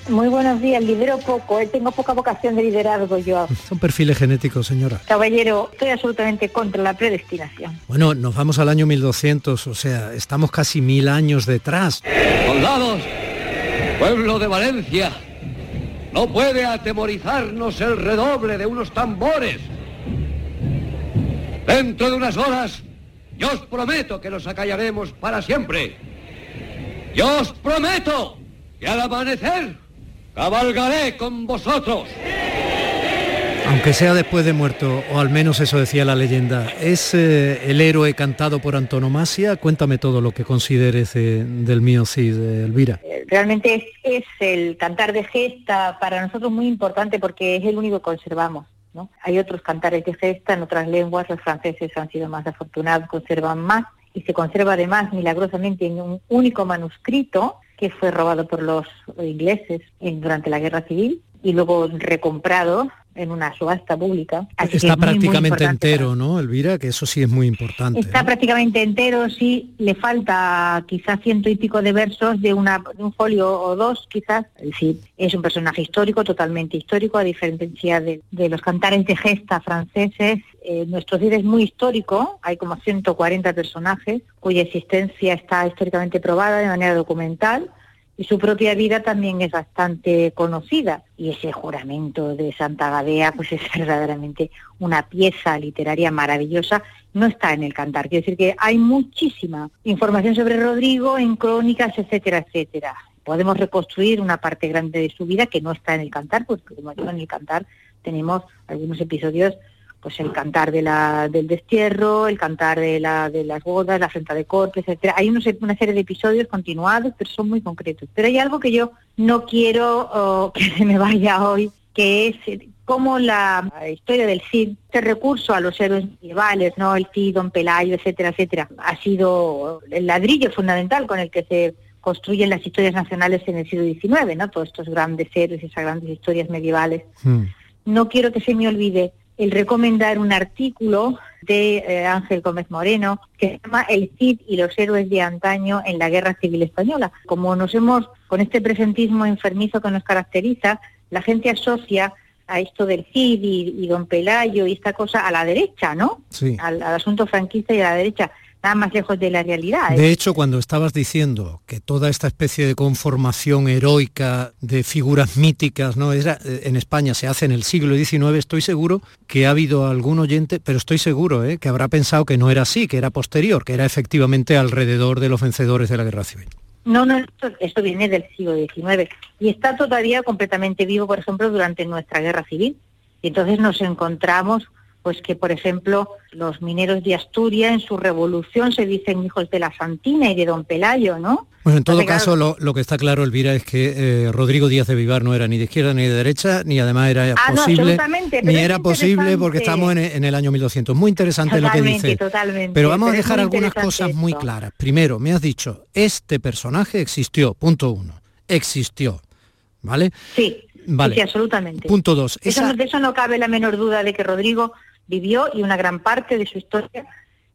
Muy buenos días, lidero poco, eh, tengo poca vocación de liderazgo yo. Son perfiles genéticos, señora. Caballero, estoy absolutamente contra la predestinación. Bueno, nos vamos al año 1200, o sea, estamos casi mil años detrás. Soldados, pueblo de Valencia, no puede atemorizarnos el redoble de unos tambores. Dentro de unas horas, yo os prometo que nos acallaremos para siempre. Yo os prometo que al amanecer cabalgaré con vosotros. Aunque sea después de muerto, o al menos eso decía la leyenda, ¿es eh, el héroe cantado por antonomasia? Cuéntame todo lo que consideres eh, del mío Cid, eh, Elvira. Realmente es, es el cantar de gesta para nosotros muy importante porque es el único que conservamos. ¿no? Hay otros cantares de gesta en otras lenguas, los franceses han sido más afortunados, conservan más y se conserva además milagrosamente en un único manuscrito que fue robado por los ingleses en- durante la guerra civil y luego recomprado en una subasta pública. Así Está es muy, muy prácticamente entero, ¿no, Elvira? Que eso sí es muy importante. Está prácticamente entero, sí, le falta quizás ciento y pico de versos de, una, de un folio o dos, quizás. Es decir, es un personaje histórico, totalmente histórico, a diferencia de, de los cantares de gesta franceses. Eh, nuestro Cid es muy histórico, hay como 140 personajes cuya existencia está históricamente probada de manera documental y su propia vida también es bastante conocida. Y ese juramento de Santa Gadea, pues es verdaderamente una pieza literaria maravillosa. No está en el cantar. Quiero decir que hay muchísima información sobre Rodrigo en crónicas, etcétera, etcétera. Podemos reconstruir una parte grande de su vida que no está en el cantar, porque como digo, en el cantar tenemos algunos episodios pues el cantar de la, del destierro, el cantar de, la, de las bodas, la frente de corte, etcétera. Hay unos- una serie de episodios continuados, pero son muy concretos. Pero hay algo que yo no quiero oh, que se me vaya hoy, que es cómo la historia del Cid, este recurso a los héroes medievales, ¿no? El Cid, Don Pelayo, etcétera, etcétera, ha sido el ladrillo fundamental con el que se construyen las historias nacionales en el siglo XIX, ¿no? Todos estos grandes héroes, esas grandes historias medievales no quiero que se me olvide el recomendar un artículo de eh, Ángel Gómez Moreno que se llama El Cid y los héroes de antaño en la Guerra Civil Española. Como nos hemos, con este presentismo enfermizo que nos caracteriza, la gente asocia a esto del Cid y, y Don Pelayo y esta cosa a la derecha, ¿no? Sí. Al, al asunto franquista y a la derecha, nada más lejos de la realidad. ¿eh? De hecho, cuando estabas diciendo que toda esta especie de conformación heroica de figuras míticas, ¿no? Era, eh, en España se hace en el siglo XIX, estoy seguro que ha habido algún oyente, pero estoy seguro ¿eh? que habrá pensado que no era así, que era posterior, que era efectivamente alrededor de los vencedores de la guerra civil. No, no, esto, esto viene del siglo XIX y está todavía completamente vivo, por ejemplo, durante nuestra guerra civil. Y entonces nos encontramos, pues que, por ejemplo, los mineros de Asturias en su revolución se dicen hijos de la Santina y de Don Pelayo, ¿no? Bueno, en todo caso, lo, lo que está claro, Elvira, es que eh, Rodrigo Díaz de Vivar no era ni de izquierda ni de derecha, ni además era Ah, no, posible, absolutamente, ni era posible porque estamos en, en el año 1200. Muy interesante lo que dice. totalmente, Pero vamos a pero dejar algunas cosas muy claras. Primero, me has dicho, este personaje existió, punto uno, existió, ¿vale? Sí, Vale. sí, absolutamente. Punto dos, Eso no- de eso no cabe la menor duda de que Rodrigo vivió y una gran parte de su historia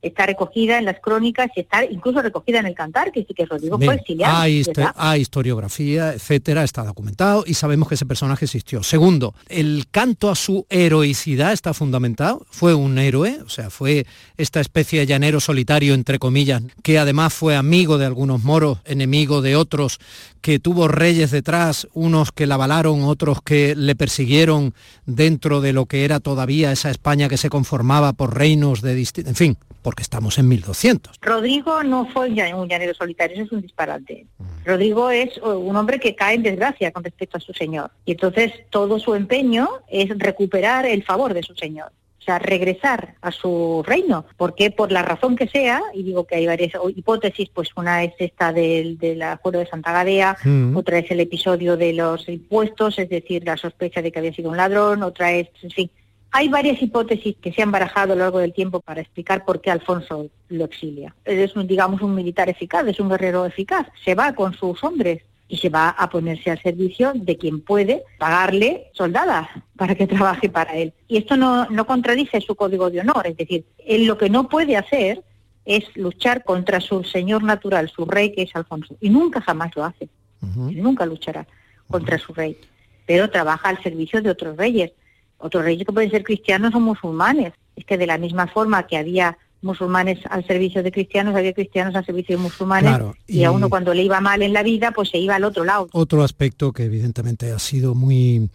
está recogida en las crónicas y está incluso recogida en el cantar, que sí que Rodrigo fue Bien, exiliado. hay, hay historiografía, etcétera, está documentado y sabemos que ese personaje existió. Segundo, el canto a su heroicidad está fundamentado. Fue un héroe, o sea, fue esta especie de llanero solitario, entre comillas, que además fue amigo de algunos moros, enemigo de otros, que tuvo reyes detrás, unos que la avalaron, otros que le persiguieron dentro de lo que era todavía esa España que se conformaba por reinos de distintos... En fin, porque estamos en 1200. Rodrigo no fue un llan- un llanero solitario, eso es un disparate. Rodrigo es eh, un hombre que cae en desgracia con respecto a su señor. Y entonces todo su empeño es recuperar el favor de su señor. O sea, regresar a su reino, porque por la razón que sea, y digo que hay varias hipótesis, pues una es esta del, del acuerdo de Santa Gadea, Mm. otra es el episodio de los impuestos, es decir, la sospecha de que había sido un ladrón, otra es, en fin, Hay varias hipótesis que se han barajado a lo largo del tiempo para explicar por qué Alfonso lo exilia. Es, un, digamos, un militar eficaz, es un guerrero eficaz. Se va con sus hombres y se va a ponerse al servicio de quien puede pagarle soldadas para que trabaje para él. Y esto no, no contradice su código de honor, es decir, él lo que no puede hacer es luchar contra su señor natural, su rey que es Alfonso. Y nunca jamás lo hace. Él nunca luchará contra su rey. Pero trabaja al servicio de otros reyes. Otros reyes que pueden ser cristianos o musulmanes. Es que de la misma forma que había musulmanes al servicio de cristianos, había cristianos al servicio de musulmanes Claro, y, a uno cuando le iba mal en la vida, pues se iba al otro lado. Otro aspecto que evidentemente ha sido muy,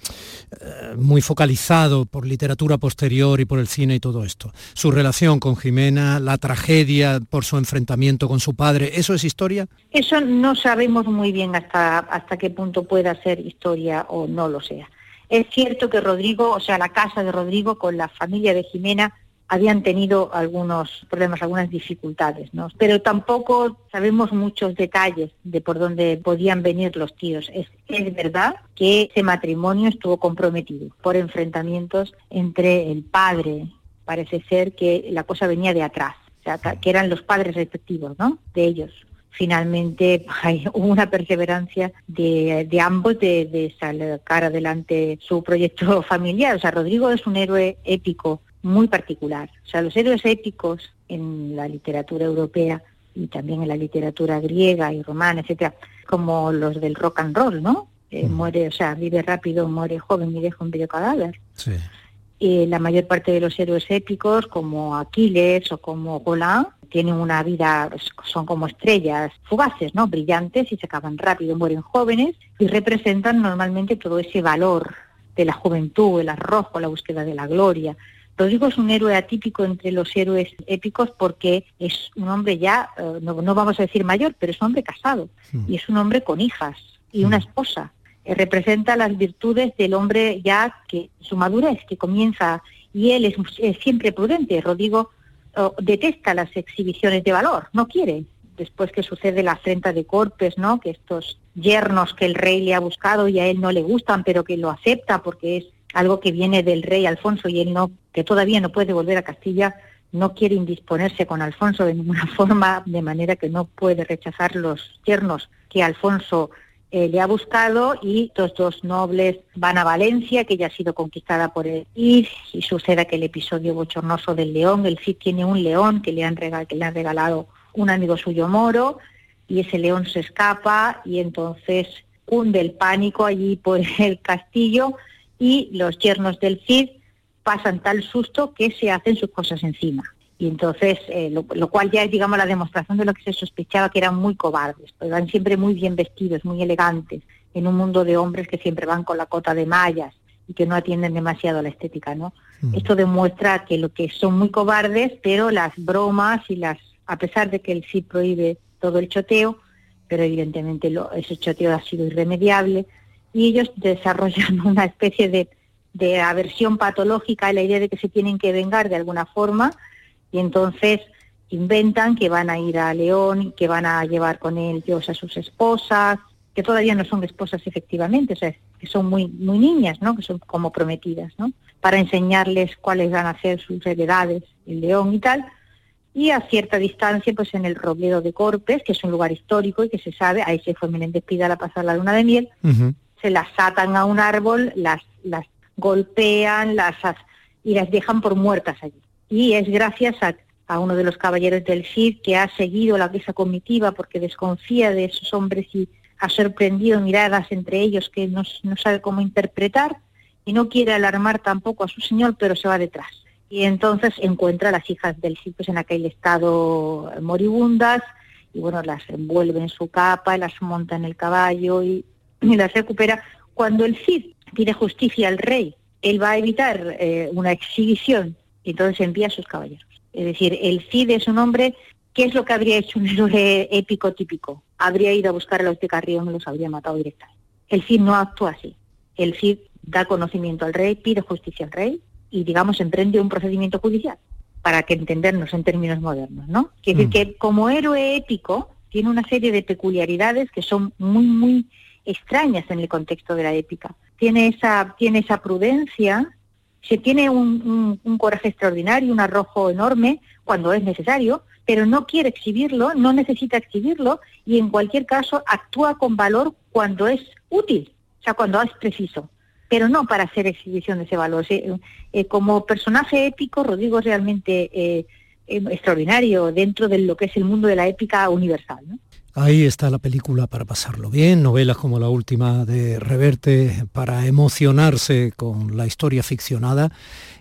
eh, muy focalizado por literatura posterior y por el cine y todo esto. Su relación con Jimena, la tragedia por su enfrentamiento con su padre, ¿eso es historia? Eso no sabemos muy bien hasta, hasta qué punto pueda ser historia o no lo sea. Es cierto que Rodrigo, o sea, la casa de Rodrigo con la familia de Jimena habían tenido algunos problemas, algunas dificultades, ¿no? Pero tampoco sabemos muchos detalles de por dónde podían venir los. Es, es verdad que ese matrimonio estuvo comprometido por enfrentamientos entre el padre, parece ser que la cosa venía de atrás, o sea, que eran los padres respectivos, ¿no? De ellos finalmente hay, una perseverancia de, de ambos de, de sacar adelante su proyecto familiar. O sea, Rodrigo es un héroe épico muy particular. O sea, los héroes épicos en la literatura europea y también en la literatura griega y romana, etcétera, como los del rock and roll, ¿no? Eh, muere, o sea, vive rápido, muere joven y deja un bello cadáver. Sí. Eh, la mayor parte de los héroes épicos, como Aquiles o como Golan, tienen una vida, son como estrellas fugaces, ¿no? Brillantes y se acaban rápido, mueren jóvenes y representan normalmente todo ese valor de la juventud, el arrojo, la búsqueda de la gloria. Rodrigo es un héroe atípico entre los héroes épicos porque es un hombre ya, eh, no, no vamos a decir mayor, pero es un hombre casado y es un hombre con hijas y una esposa. Eh, representa las virtudes del hombre ya que su madurez que comienza y él es, es siempre prudente. Rodrigo oh, detesta las exhibiciones de valor, no quiere. Después que sucede la afrenta de Corpes, ¿no? Que estos yernos que el rey le ha buscado y a él no le gustan, pero que lo acepta porque es algo que viene del rey Alfonso y él no, que todavía no puede volver a Castilla, no quiere indisponerse con Alfonso de ninguna forma, de manera que no puede rechazar los yernos que Alfonso eh, le ha buscado y estos dos nobles van a Valencia, que ya ha sido conquistada por el Cid, y sucede aquel episodio bochornoso del león. El Cid tiene un león que le han, regal- que le han regalado un amigo suyo moro, y ese león se escapa y entonces hunde el pánico allí por el castillo y los yernos del Cid pasan tal susto que se hacen sus cosas encima. Y entonces, eh, lo, lo cual ya es, digamos, la demostración de lo que se sospechaba que eran muy cobardes, pues van siempre muy bien vestidos, muy elegantes, en un mundo de hombres que siempre van con la cota de mallas y que no atienden demasiado a la estética, ¿no? Esto demuestra que lo que son muy cobardes, pero las bromas y las, a pesar de que el CID prohíbe todo el choteo, pero evidentemente lo- ese choteo ha sido irremediable, y ellos desarrollan una especie de, de aversión patológica a la idea de que se tienen que vengar de alguna forma, y entonces inventan que van a ir a León, que van a llevar con ellos a sus esposas, que todavía no son esposas efectivamente, o sea, que son muy muy niñas, ¿no? Que son como prometidas, ¿no? Para enseñarles cuáles van a ser sus heredades, el León y tal. Y a cierta distancia, pues en el Robledo de Corpes, que es un lugar histórico y que se sabe, ahí se fue Menéndez Pidal a pasar la luna de miel, se las atan a un árbol, las, las golpean las, as- y las dejan por muertas allí. Y es gracias a, a uno de los caballeros del Cid que ha seguido la esa comitiva porque desconfía de esos hombres y ha sorprendido miradas entre ellos que no, sabe cómo interpretar y no quiere alarmar tampoco a su señor, pero se va detrás. Y entonces encuentra a las hijas del Cid pues, en aquel estado moribundas y bueno, las envuelve en su capa, las monta en el caballo y, y las recupera. Cuando el Cid pide justicia al rey, él va a evitar eh, una exhibición entonces envía a sus caballeros. Es decir, el Cid es un hombre, ¿qué es lo que habría hecho un héroe épico típico? Habría ido a buscar a los de Carrión y los habría matado directamente. El Cid no actúa así. El Cid da conocimiento al rey, pide justicia al rey y, digamos, emprende un procedimiento judicial para que entendernos en términos modernos, ¿no? Quiere decir que como héroe épico tiene una serie de peculiaridades que son muy, muy extrañas en el contexto de la épica. Tiene esa, tiene esa prudencia Se tiene un, coraje extraordinario, un arrojo enorme cuando es necesario, pero no quiere exhibirlo, no necesita exhibirlo y en cualquier caso actúa con valor cuando es útil, o sea, cuando es preciso, pero no para hacer exhibición de ese valor. Eh, como personaje épico, Rodrigo es realmente eh, eh, extraordinario dentro de lo que es el mundo de la épica universal. Ahí está la película para pasarlo bien, novelas como la última de Reverte para emocionarse con la historia ficcionada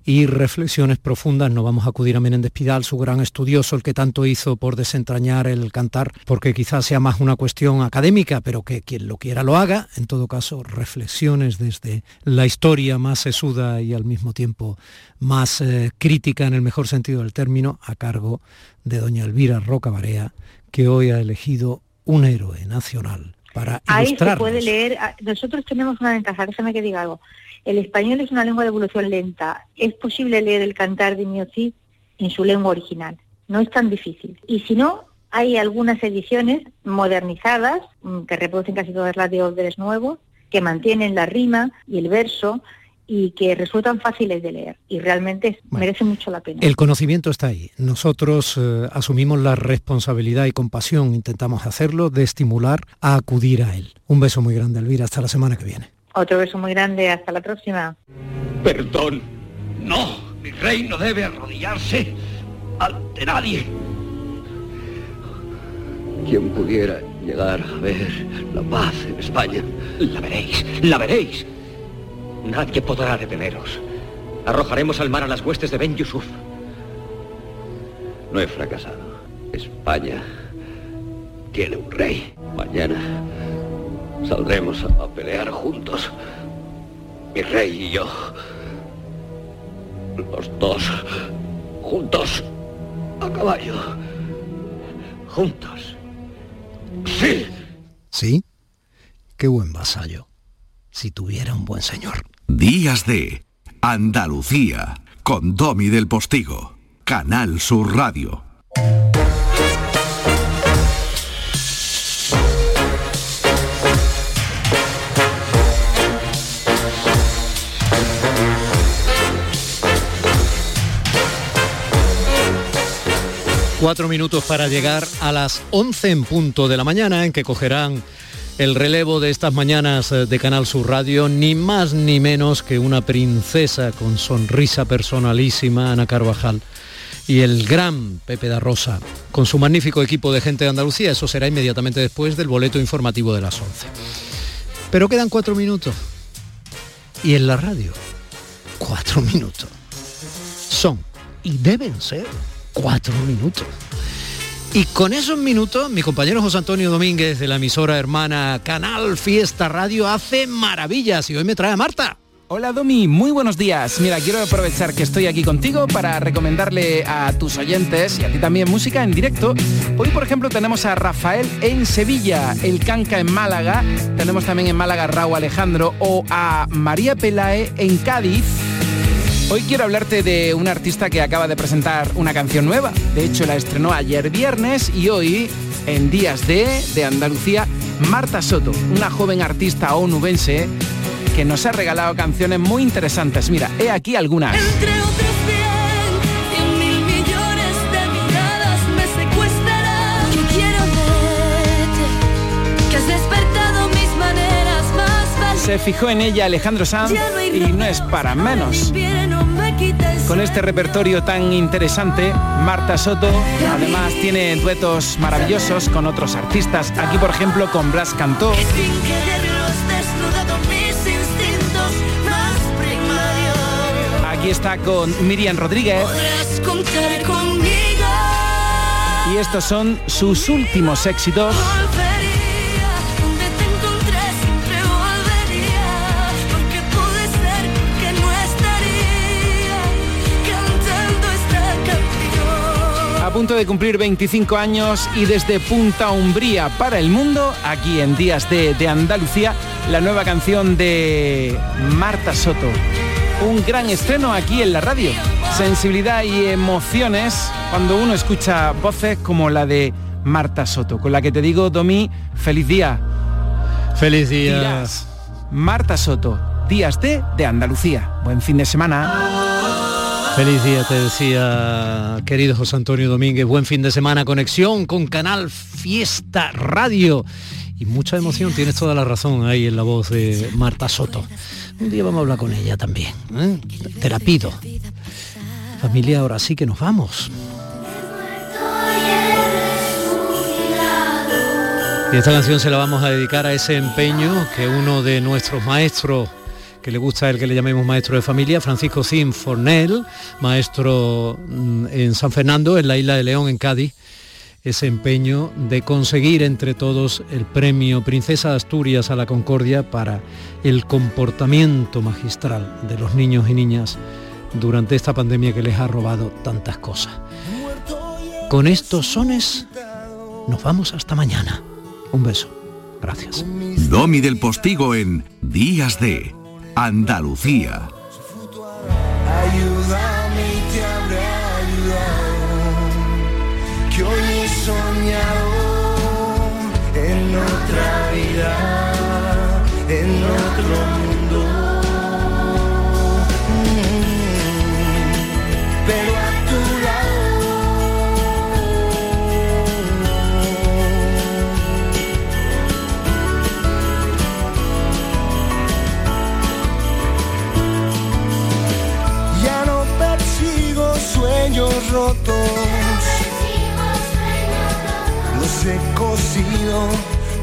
y reflexiones profundas. No vamos a acudir a Menéndez Pidal, su gran estudioso, el que tanto hizo por desentrañar el cantar, porque quizás sea más una cuestión académica, pero que quien lo quiera lo haga. En todo caso, reflexiones desde la historia más sesuda y al mismo tiempo más eh, crítica en el mejor sentido del término, a cargo de doña Elvira Roca Barea, que hoy ha elegido un héroe nacional para Ahí se puede leer, ah, nosotros tenemos una ventaja, déjame que diga algo. El español es una lengua de evolución lenta. Es posible leer el cantar de Miocid en su lengua original. No es tan difícil. Y si no, hay algunas ediciones modernizadas mm, que reproducen casi todas las de órdenes nuevos, que mantienen la rima y el verso y que resultan fáciles de leer. Y realmente merece mucho la pena. El conocimiento está ahí. Nosotros eh, asumimos la responsabilidad y con pasión intentamos hacerlo de estimular a acudir a él. Un beso muy grande, Elvira. Hasta la semana que viene. Otro beso muy grande. Hasta la próxima. Perdón. No, mi rey no debe arrodillarse ante nadie. Quien pudiera llegar a ver la paz en España. La veréis, la veréis. Nadie podrá deteneros. Arrojaremos al mar a las huestes de Ben Yusuf. No he fracasado. España tiene un rey. Mañana saldremos a pelear juntos. Mi rey y yo. Los dos. Juntos. A caballo. Juntos. Sí. ¿Sí? Qué buen vasallo. Si tuviera un buen señor. Días de Andalucía con Domi del Postigo, Canal Sur Radio. Cuatro minutos para llegar a las 11 en punto de la mañana en que cogerán el relevo de estas mañanas eh, de Canal Sur Radio, ni más ni menos que una princesa con sonrisa personalísima, Ana Carvajal, y el gran Pepe da Rosa, con su magnífico equipo de gente de Andalucía. Eso será inmediatamente después del boleto informativo de las 11. Pero quedan cuatro minutos. Y en la radio, cuatro minutos. Son y deben ser cuatro minutos. Y con esos minutos, mi compañero José Antonio Domínguez de la emisora hermana Canal Fiesta Radio hace maravillas y hoy me trae a Marta. Hola Domi, muy buenos días. Mira, quiero aprovechar que estoy aquí contigo para recomendarle a tus oyentes y a ti también música en directo. Hoy, por ejemplo, tenemos a Rafael en Sevilla, el Canca en Málaga, tenemos también en Málaga Raúl Alejandro o a María Pelae en Cádiz. Hoy quiero hablarte de un artista que acaba de presentar una canción nueva. De hecho, la estrenó ayer viernes y hoy, en Días de, de Andalucía, Marta Soto, una joven artista onubense que nos ha regalado canciones muy interesantes. Mira, he aquí algunas. Entre otros cien, mil millones de miradas me secuestrarán. Yo quiero verte, que has despertado mis maneras más valientes. Se fijó en ella Alejandro Sanz y no es para menos. Con este repertorio tan interesante, Marta Soto además tiene duetos maravillosos con otros artistas. Aquí, por ejemplo, con Blas Cantó. Aquí está con Miriam Rodríguez. Y estos son sus últimos éxitos. Punto de cumplir 25 años y desde Punta Umbría para el mundo, aquí en Días de, de Andalucía, la nueva canción de Marta Soto. Un gran estreno aquí en la radio. Sensibilidad y emociones cuando uno escucha voces como la de Marta Soto, con la que te digo, Domi, feliz día. Feliz día. Dirás, Marta Soto, Días de de Andalucía. Buen fin de semana. Feliz día, te decía querido José Antonio Domínguez. Buen fin de semana, conexión con Canal Fiesta Radio. Y mucha emoción, tienes toda la razón ahí en la voz de Marta Soto. Un día vamos a hablar con ella también. ¿eh? Te la pido. Familia, ahora sí que nos vamos. Y esta canción se la vamos a dedicar a ese empeño que uno de nuestros maestros, que le gusta el que le llamemos maestro de familia, Francisco Cim Fornel, maestro mm, en San Fernando, en la isla de León, en Cádiz, ese empeño de conseguir entre todos el premio Princesa de Asturias a la Concordia para el comportamiento magistral de los niños y niñas durante esta pandemia que les ha robado tantas cosas. Con estos sones nos vamos hasta mañana. Un beso. Gracias. Domi del Postigo en Días de Andalucía.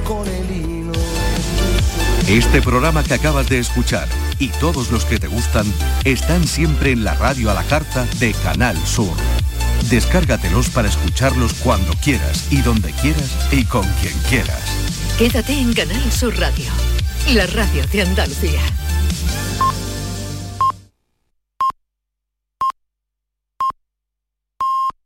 Con el hilo. Este programa que acabas de escuchar y todos los que te gustan están siempre en la radio a la carta de Canal Sur. Descárgatelos para escucharlos cuando quieras y donde quieras y con quien quieras. Quédate en Canal Sur Radio, la radio de Andalucía.